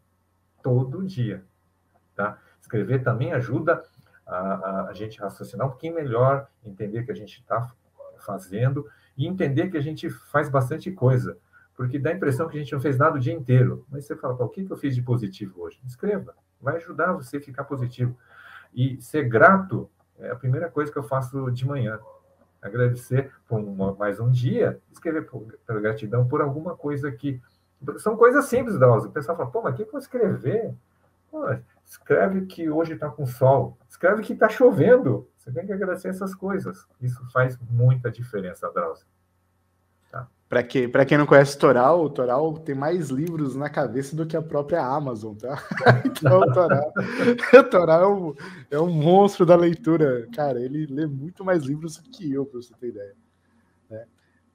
Todo dia. Tá? Escrever também ajuda a, a, gente raciocinar um pouquinho melhor, entender que a gente está fazendo e entender que a gente faz bastante coisa. Porque dá a impressão que a gente não fez nada o dia inteiro. Mas você fala, o que eu fiz de positivo hoje? Escreva. Vai ajudar você a ficar positivo. E ser grato é a primeira coisa que eu faço de manhã agradecer por uma, mais um dia, escrever por, pela gratidão por alguma coisa que. São coisas simples, Drauzio. O pessoal fala, pô, mas o que eu vou escrever? Pô, escreve que hoje está com sol, escreve que está chovendo. Você tem que agradecer essas coisas. Isso faz muita diferença, Drauzio. Para que, quem não conhece Toral, o Toral tem mais livros na cabeça do que a própria Amazon, tá? Então, o Toral, o Toral é, um, é um monstro da leitura. Cara, ele lê muito mais livros que eu, para você ter ideia. Né?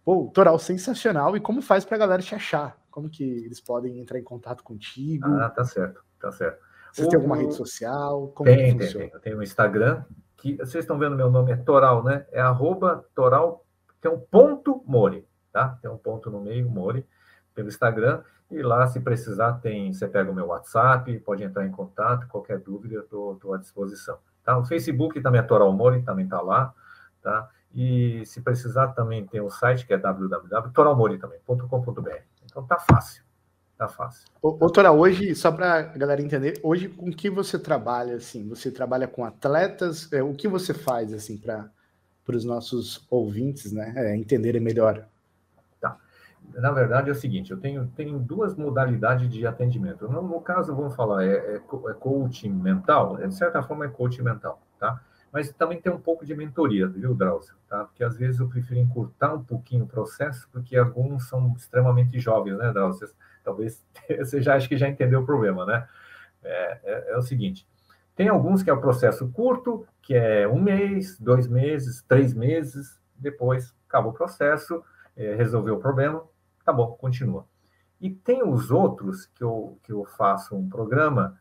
Pô, Toral, sensacional. E como faz para a galera te achar? Como que eles podem entrar em contato contigo? Ah, tá certo, tá certo. Você tem alguma rede social? Como tem, tem, tem. Eu tenho um Instagram, que vocês estão vendo meu nome é Toral, né? É arroba Toral, tem um ponto Mori tá? Tem um ponto no meio, Mori, pelo Instagram, e lá, se precisar, tem, você pega o meu WhatsApp, pode entrar em contato, qualquer dúvida, eu estou à disposição. Tá? O Facebook também é Toral Mori, também está lá, tá? E se precisar, também tem o site que é www.toralmori.com.br. Então tá fácil. Tá fácil. Ô, Toral, hoje, só para a galera entender, hoje com que você trabalha, assim? Você trabalha com atletas? É, o que você faz, assim, para os nossos ouvintes, né, é, entenderem melhor na verdade, é o seguinte: eu tenho, tenho duas modalidades de atendimento. No, no caso, vamos falar, é, é, é, coaching mental, de certa forma é coaching mental, tá? Mas também tem um pouco de mentoria, viu, Drauzio? Tá? Porque às vezes eu prefiro encurtar um pouquinho o processo, porque alguns são extremamente jovens, né, Drauzio? Talvez você já acha que já entendeu o problema, né? É, é, é o seguinte: tem alguns que é o processo curto, que é um mês, dois meses, três meses, depois acaba o processo, é, resolveu o problema, Tá bom, continua. E tem os outros que eu, que eu faço um programa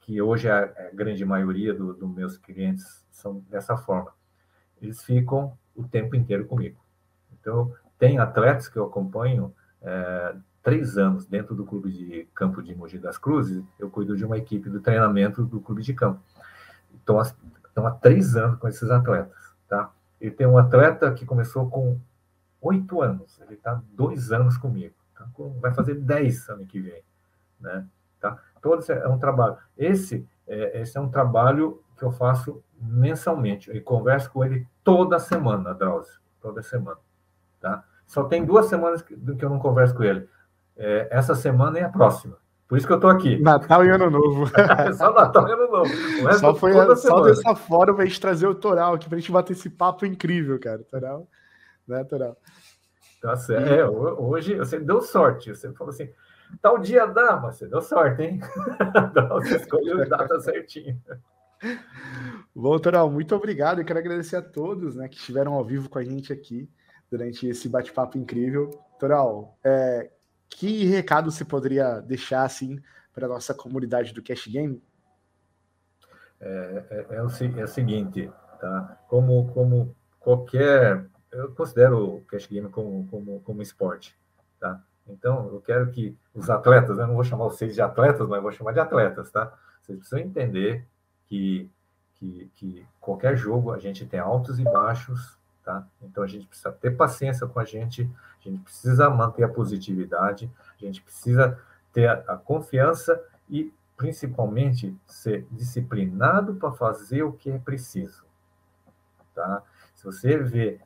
que hoje a, a grande maioria dos do meus clientes são dessa forma. Eles ficam o tempo inteiro comigo. Então, tem atletas que eu acompanho é, três anos dentro do clube de campo de Mogi das Cruzes, eu cuido de uma equipe do treinamento do clube de campo. Então, há três anos com esses atletas, tá? E tem um atleta que começou com oito anos, ele está dois anos comigo, tá? vai fazer dez ano que vem, né? Tá? Todo esse é um trabalho. Esse é, esse é um trabalho que eu faço mensalmente. Eu converso com ele toda semana, Drauzio, toda semana, tá? Só tem duas semanas que, que eu não converso com ele é, essa semana e a próxima. Por isso que eu estou aqui. Natal e Ano Novo. só Natal e Ano Novo. Só, foi, só semana. dessa forma a gente trazer o Toral aqui para a gente bater esse papo incrível, cara. Toral, né, Toral? Tá certo. É, hoje você deu sorte. Você falou assim: tal dia dá, mas você deu sorte, hein? você escolheu a data certinho. Bom, Toral, muito obrigado. Eu quero agradecer a todos né, que estiveram ao vivo com a gente aqui durante esse bate-papo incrível. Toral, é, que recado você poderia deixar assim para a nossa comunidade do Cash Game? É, é, é, o, é o seguinte, tá? Como, como qualquer. Eu considero o Cash Game como, como, como esporte, tá? Então, eu quero que os atletas, eu não vou chamar vocês de atletas, mas vou chamar de atletas, tá? Vocês precisam entender que, que, que qualquer jogo a gente tem altos e baixos, Tá? Então a gente precisa ter paciência com a gente, a gente precisa manter a positividade, a gente precisa ter a, a confiança e principalmente ser disciplinado para fazer o que é preciso. Tá? Se você vê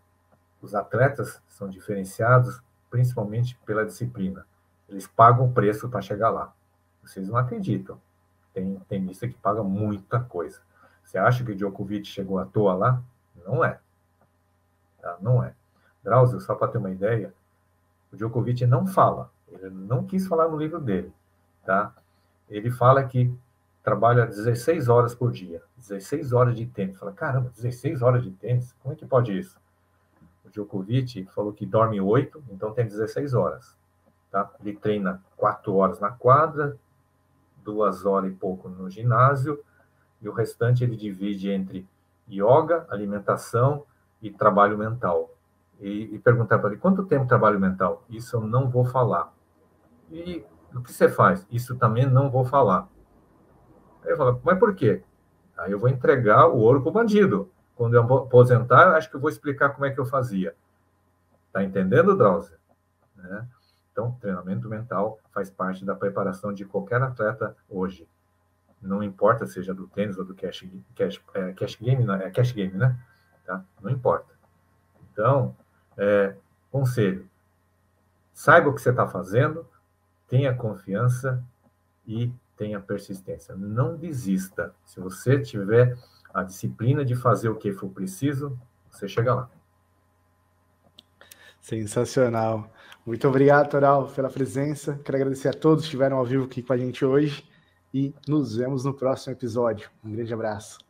os atletas são diferenciados principalmente pela disciplina. Eles pagam o preço para chegar lá. Vocês não acreditam. Tem tenista que paga muita coisa. Você acha que o Djokovic chegou à toa lá? Não é. Tá? Não é. Drauzio, só para ter uma ideia, o Djokovic não fala. Ele não quis falar no livro dele. Tá? Ele fala que trabalha 16 horas por dia. 16 horas de tênis. Fala, caramba, 16 horas de tênis? Como é que pode isso? Djokovic falou que dorme 8, então tem 16 horas. Tá? Ele treina 4 horas na quadra, 2 horas e pouco no ginásio, e o restante ele divide entre yoga, alimentação e trabalho mental. E, e perguntar para ele, quanto tempo trabalho mental? Isso eu não vou falar. E o que você faz? Isso também não vou falar. Aí eu falo, mas por quê? Aí eu vou entregar o ouro para o bandido. Quando eu aposentar, acho que eu vou explicar como é que eu fazia. Tá entendendo, Drauzio? Né? Então, treinamento mental faz parte da preparação de qualquer atleta hoje. Não importa seja do tênis ou do cash, cash, é, cash game, né? é cash game, né? tá? Não importa. Então, é, conselho: saiba o que você está fazendo, tenha confiança e tenha persistência. Não desista. Se você tiver a disciplina de fazer o que for preciso, você chega lá. Sensacional. Muito obrigado, Toral, pela presença. Quero agradecer a todos que estiveram ao vivo aqui com a gente hoje e nos vemos no próximo episódio. Um grande abraço.